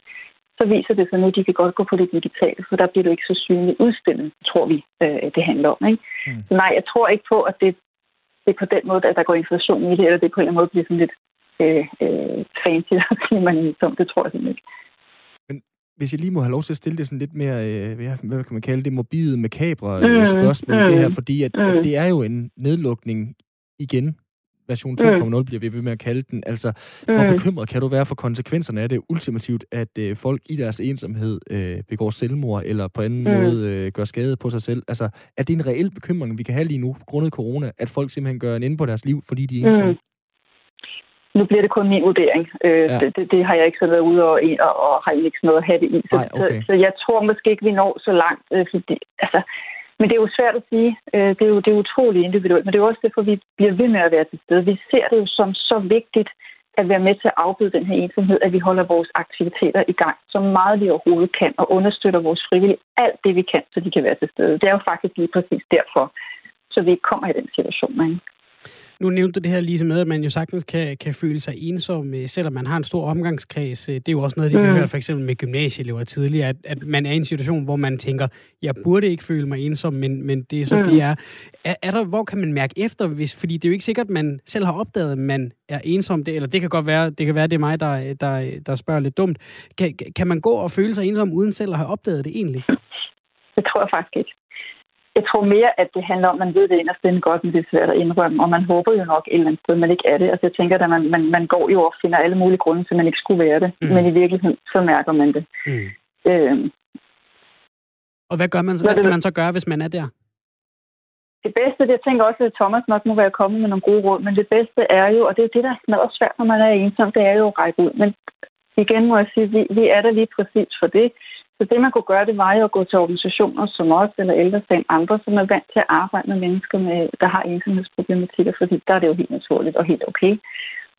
Så viser det sig nu, at de kan godt gå på det digitale, for der bliver du ikke så synligt udstillet, tror vi, øh, det handler om. Ikke? Mm. Så nej, jeg tror ikke på, at det, det er på den måde, at der går inflation i det, eller det på en eller anden måde bliver sådan lidt øh, øh, fancy at sige, man ensom. Det tror jeg simpelthen ikke hvis jeg lige må have lov til at stille det sådan lidt mere, øh, hvad kan man kalde det, morbide, makabre mm, spørgsmål, mm, det her, fordi at, mm. at det er jo en nedlukning igen, version 2.0 mm. bliver vi ved med at kalde den. Altså, mm. hvor bekymret kan du være for konsekvenserne af det ultimativt, at øh, folk i deres ensomhed øh, begår selvmord, eller på anden mm. måde øh, gør skade på sig selv? Altså, er det en reel bekymring, vi kan have lige nu, grundet corona, at folk simpelthen gør en ende på deres liv, fordi de er ensomme? Mm. Nu bliver det kun min vurdering. Øh, ja. det, det, det har jeg ikke så været ude og, og, og har ikke sådan noget at have det i. Så, Ej, okay. så, så jeg tror måske ikke, vi når så langt. Øh, fordi, altså, men det er jo svært at sige. Øh, det, er jo, det er utroligt individuelt. Men det er jo også derfor, vi bliver ved med at være til stede. Vi ser det jo som så vigtigt, at være med til at afbøde den her ensomhed, at vi holder vores aktiviteter i gang så meget vi overhovedet kan, og understøtter vores frivillige alt det, vi kan, så de kan være til stede. Det er jo faktisk lige præcis derfor, så vi ikke kommer i den situation. Ikke? Nu nævnte du det her lige med, at man jo sagtens kan, kan føle sig ensom, øh, selvom man har en stor omgangskreds. Øh, det er jo også noget, det vi mm. har hørt for eksempel med gymnasieelever tidligere, at, at man er i en situation, hvor man tænker, jeg burde ikke føle mig ensom, men, men det er så mm. det er. er. Er der, hvor kan man mærke efter, hvis, fordi det er jo ikke sikkert, at man selv har opdaget, at man er ensom, det, eller det kan godt være, det kan være, det er mig, der, der, der spørger lidt dumt. Kan, kan man gå og føle sig ensom, uden selv at have opdaget det egentlig? Det tror jeg faktisk ikke. Jeg tror mere, at det handler om, at man ved det inderst inden godt, men det er svært at indrømme, og man håber jo nok et eller andet sted, man ikke er det. Altså jeg tænker, at man, man, man går jo og finder alle mulige grunde til, at man ikke skulle være det, mm. men i virkeligheden, så mærker man det. Mm. Øhm, og hvad, gør man, hvad skal man så gøre, hvis man er der? Det bedste, det jeg tænker også, at Thomas nok må være kommet med nogle gode råd, men det bedste er jo, og det er det, der er smadret svært, når man er ensom, det er jo at række ud. Men igen må jeg sige, vi, vi er der lige præcis for det. Så det, man kunne gøre, det var jo at gå til organisationer som os, eller ældresagen andre, som er vant til at arbejde med mennesker, med, der har ensomhedsproblematikker, fordi der er det jo helt naturligt og helt okay.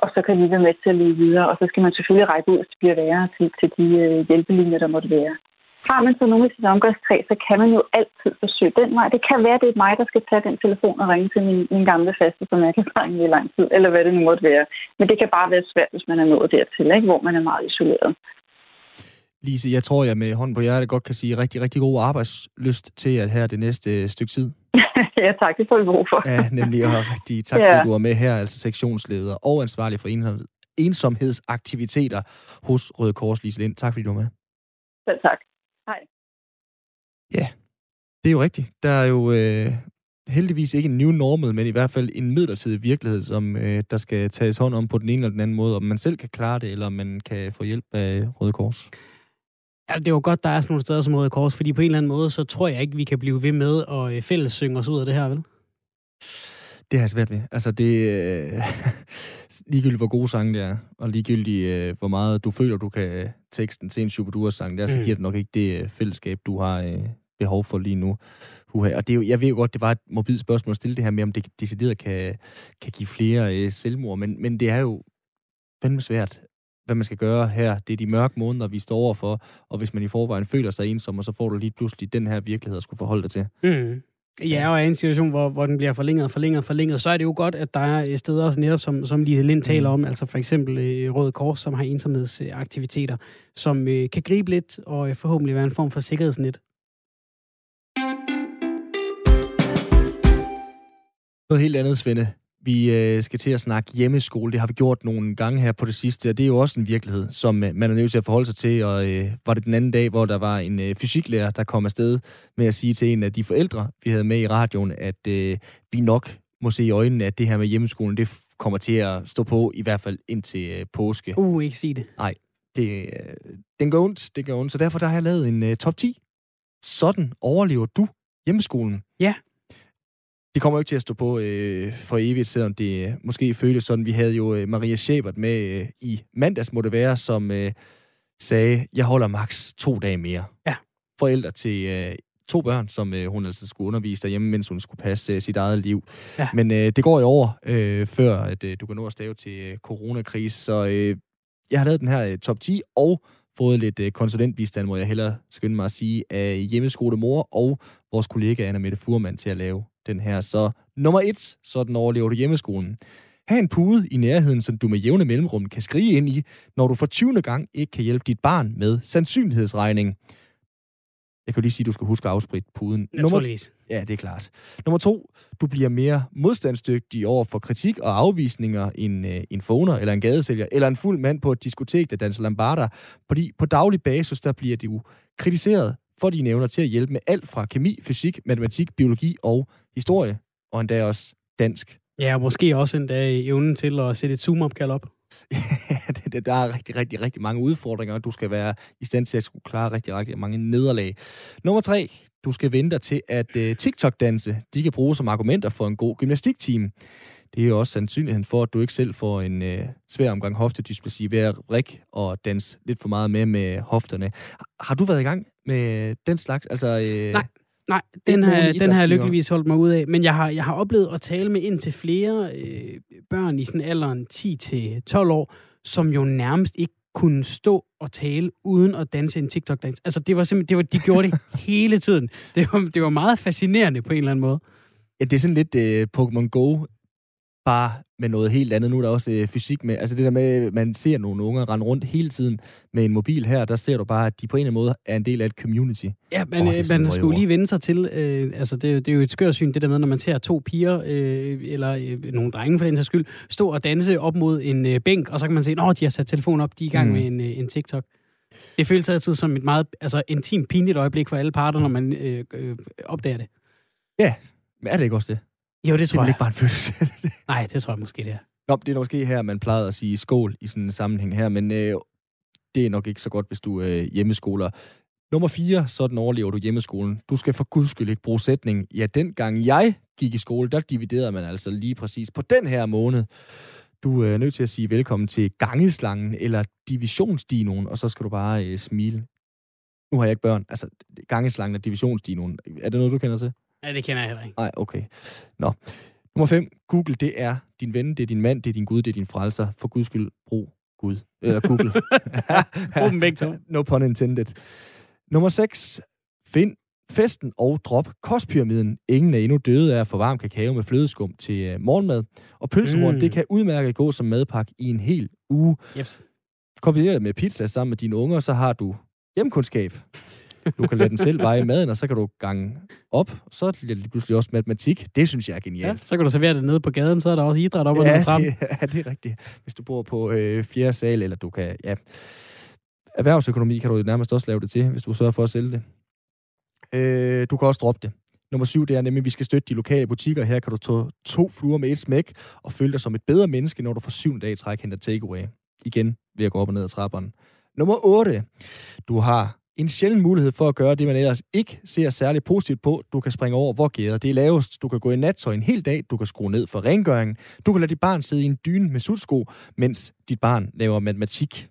Og så kan vi være med til at leve videre, og så skal man selvfølgelig række ud, hvis det bliver værre til, til de øh, hjælpelinjer, der måtte være. Har man så nogen i sit omgangskreds, så kan man jo altid forsøge den vej. Det kan være, det er mig, der skal tage den telefon og ringe til min, min gamle faste, som jeg kan ringe i lang tid, eller hvad det nu måtte være. Men det kan bare være svært, hvis man er nået dertil, ikke? hvor man er meget isoleret. Lise, jeg tror, jeg med hånden på hjertet godt kan sige rigtig, rigtig god arbejdslyst til at her det næste stykke tid. ja, tak. Det får vi brug for. ja, nemlig. Og rigtig tak, ja. fordi du var med her, altså sektionsleder og ansvarlig for ensomhedsaktiviteter hos Røde Kors, Lise Lind. Tak, fordi du var med. Selv tak. Hej. Ja, det er jo rigtigt. Der er jo øh, heldigvis ikke en new normal, men i hvert fald en midlertidig virkelighed, som øh, der skal tages hånd om på den ene eller den anden måde, om man selv kan klare det, eller om man kan få hjælp af Røde Kors. Ja, det er jo godt, der er sådan nogle steder som Røde Kors, fordi på en eller anden måde, så tror jeg ikke, vi kan blive ved med at øh, fælles synge os ud af det her, vel? Det har jeg svært ved. Altså, det øh, ligegyldigt, hvor gode sange det er, og ligegyldigt, øh, hvor meget du føler, du kan teksten til en Shubidua-sang, der, så mm. giver det nok ikke det øh, fællesskab, du har øh, behov for lige nu. Uha. Og det er jo, jeg ved jo godt, det var et mobilt spørgsmål at stille det her med, om det decideret kan, kan give flere øh, selvmord, men, men det er jo fandme svært hvad man skal gøre her. Det er de mørke måneder, vi står overfor, og hvis man i forvejen føler sig ensom, og så får du lige pludselig den her virkelighed at skulle forholde dig til. Mm. Ja, og i en situation, hvor, hvor den bliver forlænget, forlænget, forlænget, så er det jo godt, at der er steder netop, som, som Lise Lind taler mm. om, altså for eksempel øh, Røde Kors, som har ensomhedsaktiviteter, som øh, kan gribe lidt og øh, forhåbentlig være en form for sikkerhedsnet. Noget helt andet, Svende. Vi øh, skal til at snakke hjemmeskole. Det har vi gjort nogle gange her på det sidste, og det er jo også en virkelighed, som øh, man er nødt til at forholde sig til. Og øh, var det den anden dag, hvor der var en øh, fysiklærer, der kom afsted med at sige til en af de forældre, vi havde med i radioen, at øh, vi nok må se i øjnene, at det her med hjemmeskolen, det kommer til at stå på, i hvert fald indtil øh, påske. Uh, ikke sige det. Nej, det, øh, den går ondt, det går ondt. Så derfor der har jeg lavet en øh, top 10. Sådan overlever du hjemmeskolen. Ja. Det kommer jo ikke til at stå på øh, for evigt, selvom det øh, måske føles sådan. Vi havde jo øh, Maria Schäbert med øh, i mandags, må det være, som øh, sagde, jeg holder maks to dage mere. Ja. Forældre til øh, to børn, som øh, hun altså skulle undervise derhjemme, mens hun skulle passe øh, sit eget liv. Ja. Men øh, det går i år, øh, før at øh, du kan nå at stave til øh, coronakrise. Så øh, jeg har lavet den her øh, top 10, og fået lidt øh, konsulentbistand, må jeg hellere skynde mig at sige, af hjemmeskolemor og vores kollega Anna Mette Furman til at lave den her. Så nummer et, sådan overlever du hjemmeskolen. Ha' en pude i nærheden, som du med jævne mellemrum kan skrige ind i, når du for 20. gang ikke kan hjælpe dit barn med sandsynlighedsregning. Jeg kan lige sige, at du skal huske at afspritte puden. Nummer, ja, det er klart. Nummer to, du bliver mere modstandsdygtig over for kritik og afvisninger end øh, en foner eller en gadesælger, eller en fuld mand på et diskotek, der danser lambarder. Fordi på daglig basis, der bliver du kritiseret for dine evner til at hjælpe med alt fra kemi, fysik, matematik, biologi og historie, og endda også dansk. Ja, og måske også endda evnen til at sætte et zoom-opkald op. Ja, der er rigtig, rigtig, rigtig mange udfordringer, og du skal være i stand til at skulle klare rigtig, rigtig mange nederlag. Nummer tre, du skal vente dig til, at uh, TikTok-danse, de kan bruges som argumenter for en god gymnastikteam. Det er jo også sandsynligheden for, at du ikke selv får en uh, svær omgang hoftedysplasi ved at rig og danse lidt for meget med med hofterne. Har du været i gang med den slags? Altså, uh, Nej, Nej, den, har, den har jeg lykkeligvis holdt mig ud af. Men jeg har, jeg har oplevet at tale med ind til flere øh, børn i sådan alderen 10-12 år, som jo nærmest ikke kunne stå og tale uden at danse en TikTok-dans. Altså, det var simpelthen, det var, de gjorde det hele tiden. Det var, det var meget fascinerende på en eller anden måde. Ja, det er sådan lidt uh, Pokémon Go, bare med noget helt andet. Nu er der også øh, fysik med. Altså det der med, man ser nogle unger rende rundt hele tiden med en mobil her, der ser du bare, at de på en eller anden måde er en del af et community. Ja, men oh, man skulle lige vende sig til, øh, altså det, det er jo et skørt syn, det der med, når man ser to piger, øh, eller øh, nogle drenge for den sags skyld, stå og danse op mod en øh, bænk, og så kan man se, at de har sat telefonen op, de er i gang mm. med en, øh, en TikTok. Det føles altid som et meget altså, intimt, pinligt øjeblik for alle parter, når man øh, øh, opdager det. Ja, men er det ikke også det? Jo, det tror det er jeg. ikke bare en følelse det. Nej, det tror jeg måske, det er. Nå, det er måske her, man plejede at sige skål i sådan en sammenhæng her, men øh, det er nok ikke så godt, hvis du øh, hjemmeskoler. Nummer 4, sådan overlever du hjemmeskolen. Du skal for guds skyld ikke bruge sætning. Ja, dengang jeg gik i skole, der dividerede man altså lige præcis på den her måned. Du er nødt til at sige velkommen til gangeslangen eller divisionsdinoen, og så skal du bare øh, smile. Nu har jeg ikke børn. Altså, gangeslangen og divisionsdinoen. Er det noget, du kender til? Ja, det kender jeg heller ikke. Nej, okay. Nå. Nummer 5. Google, det er din ven, det er din mand, det er din Gud, det er din frelser. For guds skyld, brug Gud. Eller Google. brug dem begge to. No pun intended. Nummer 6. Find festen og drop kostpyramiden. Ingen er endnu døde af at få varm kakao med flødeskum til uh, morgenmad. Og pølsemorgen, mm. det kan udmærket gå som madpakke i en hel uge. Yes. Kombineret med pizza sammen med dine unger, så har du hjemkundskab. Du kan lade dem selv veje maden, og så kan du gange op. Så bliver det pludselig også matematik. Det synes jeg er genialt. Ja, så kan du servere det nede på gaden, så er der også idræt op ja, ad trappen. Det, ja, det er rigtigt. Hvis du bor på øh, fjerde sal, eller du kan... Ja, erhvervsøkonomi kan du nærmest også lave det til, hvis du sørger for at sælge det. Øh, du kan også droppe det. Nummer syv, det er nemlig, at vi skal støtte de lokale butikker. Her kan du tage to fluer med et smæk og føle dig som et bedre menneske, når du for syvende dag træk henter takeaway. Igen ved at gå op og ned ad trapperne. Nummer 8. Du har en sjælden mulighed for at gøre det, man ellers ikke ser særlig positivt på. Du kan springe over, hvor gæret det er lavest. Du kan gå i nattøj en hel dag. Du kan skrue ned for rengøringen. Du kan lade dit barn sidde i en dyne med sutsko, mens dit barn laver matematik.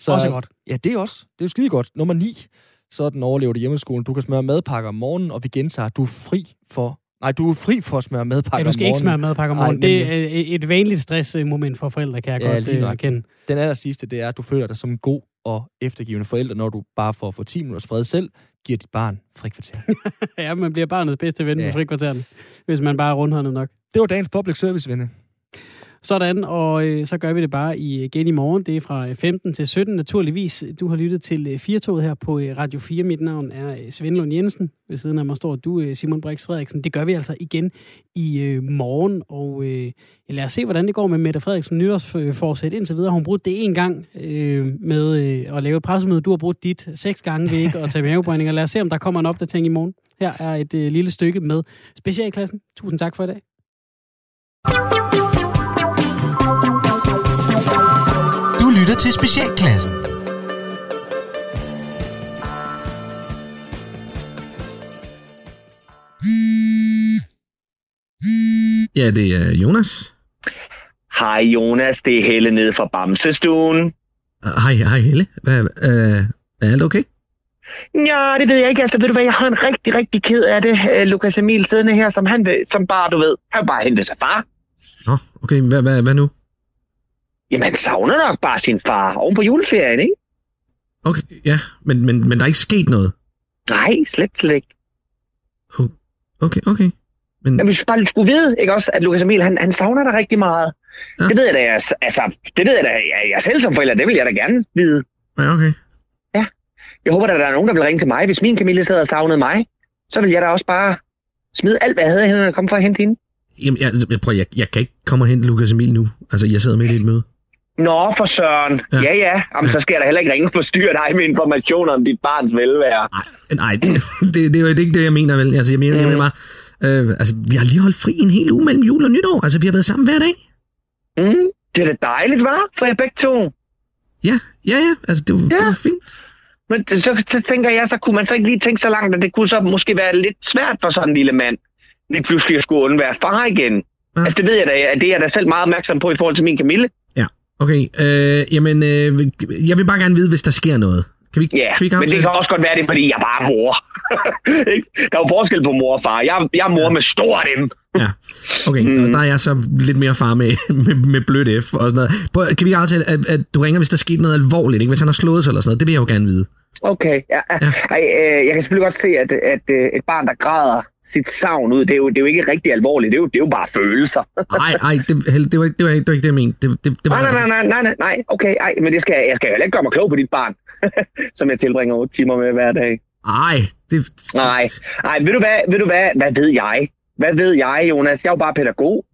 Så, også godt. Ja, det er også. Det er jo skide godt. Nummer 9. Sådan overlever du hjemmeskolen. Du kan smøre madpakker om morgenen, og vi gentager, at du er fri for Nej, du er fri for at smøre madpakker Ja, du skal ikke smøre madpakker om morgenen. Det er et vanligt stressmoment for forældre, kan jeg ja, godt uh, erkende. Den aller sidste, det er, at du føler dig som en god og eftergivende forældre, når du bare for at få 10 minutters fred selv, giver dit barn frikvarter. ja, man bliver barnets bedste ven ja. med frikvarteren, hvis man bare er rundhåndet nok. Det var dagens public service, venne. Sådan, og øh, så gør vi det bare øh, igen i morgen. Det er fra øh, 15 til 17 naturligvis. Du har lyttet til øh, Firtoget her på øh, Radio 4. Mit navn er Svend Lund Jensen. Ved siden af mig står du, Simon Brix Frederiksen. Det gør vi altså igen i øh, morgen, og øh, lad os se, hvordan det går med Mette Frederiksen nytårsforsæt indtil videre. Hun brugt det en gang øh, med øh, at lave et pressemøde. Du har brugt dit seks gange ved ikke at tage mavebrænding. Lad os se, om der kommer en opdatering i morgen. Her er et øh, lille stykke med specialklassen. Tusind tak for i dag. Til Specialklassen. Ja, det er Jonas. Hej Jonas, det er Helle nede fra Bamsestuen. Hej, hej Helle. Hvad, øh, er alt okay? Ja, det ved jeg ikke. Altså, ved du hvad, jeg har en rigtig, rigtig ked af det. Uh, Lukas Emil siddende her, som han vil, som bare, du ved, han bare hente sig far. Nå, okay. Hvad, hvad, hvad nu? Jamen, han savner nok bare sin far oven på juleferien, ikke? Okay, ja, men, men, men der er ikke sket noget? Nej, slet, slet ikke. Okay, okay. Men... Men hvis bare skulle vide, ikke også, at Lukas Emil, han, han savner dig rigtig meget. Ja. Det ved jeg da, jeg, altså, det ved jeg da, jeg, jeg selv som forælder, det vil jeg da gerne vide. Ja, okay. Ja. Jeg håber, at der er nogen, der vil ringe til mig. Hvis min Camille sad og savnede mig, så vil jeg da også bare smide alt, hvad jeg havde hende, og komme for at hente hende. Jamen, jeg, jeg, prøv, jeg, jeg kan ikke komme og hente Lukas Emil nu. Altså, jeg sidder midt i et møde. Nå, for søren. Ja, ja. ja. Jamen, ja. så skal jeg da heller ikke ringe og forstyrre dig med informationer om dit barns velvære. Nej, nej det, det, er jo ikke det, jeg mener vel. Altså, jeg mener, mm. jeg mener bare, øh, altså, vi har lige holdt fri en hel uge mellem jul og nytår. Altså, vi har været sammen hver dag. Mm, det er da dejligt, var For jer begge to. Ja, ja, ja. Altså, det, ja. det var fint. Men så, så tænker jeg, så kunne man så ikke lige tænke så langt, at det kunne så måske være lidt svært for sådan en lille mand, lige pludselig at skulle undvære far igen. Ja. Altså, det ved jeg da, det er jeg da selv meget opmærksom på i forhold til min Camille. Okay, øh, jamen, øh, jeg vil bare gerne vide, hvis der sker noget. Kan vi, Ja, kan vi ikke men det kan også godt være, det fordi jeg bare er mor. Der er jo forskel på mor og far. Jeg, jeg er mor med stort M. Ja, okay. Mm. Og der er jeg så lidt mere far med, med, med blødt F og sådan noget. Prøv, kan vi ikke aftale, at, at du ringer, hvis der er sket noget alvorligt, ikke? Hvis han har slået sig eller sådan noget? Det vil jeg jo gerne vide. Okay, ja. ja. Ej, øh, jeg kan selvfølgelig godt se, at, at øh, et barn, der græder sit savn ud, det er, jo, det er jo ikke rigtig alvorligt. Det er jo, det er jo bare følelser. Nej, nej, det, det, var ikke, det, var ikke, det var ikke det, jeg mente. Det, det, det var Nej, nej, nej, nej, nej, nej, nej, okay, ej, men det skal, jeg skal jo heller ikke gøre mig klog på dit barn, som jeg tilbringer 8 timer med hver dag. Nej, det... Nej, nej, ved du hvad, ved du hvad, hvad ved jeg? Hvad ved jeg, Jonas? Jeg er jo bare pædagog.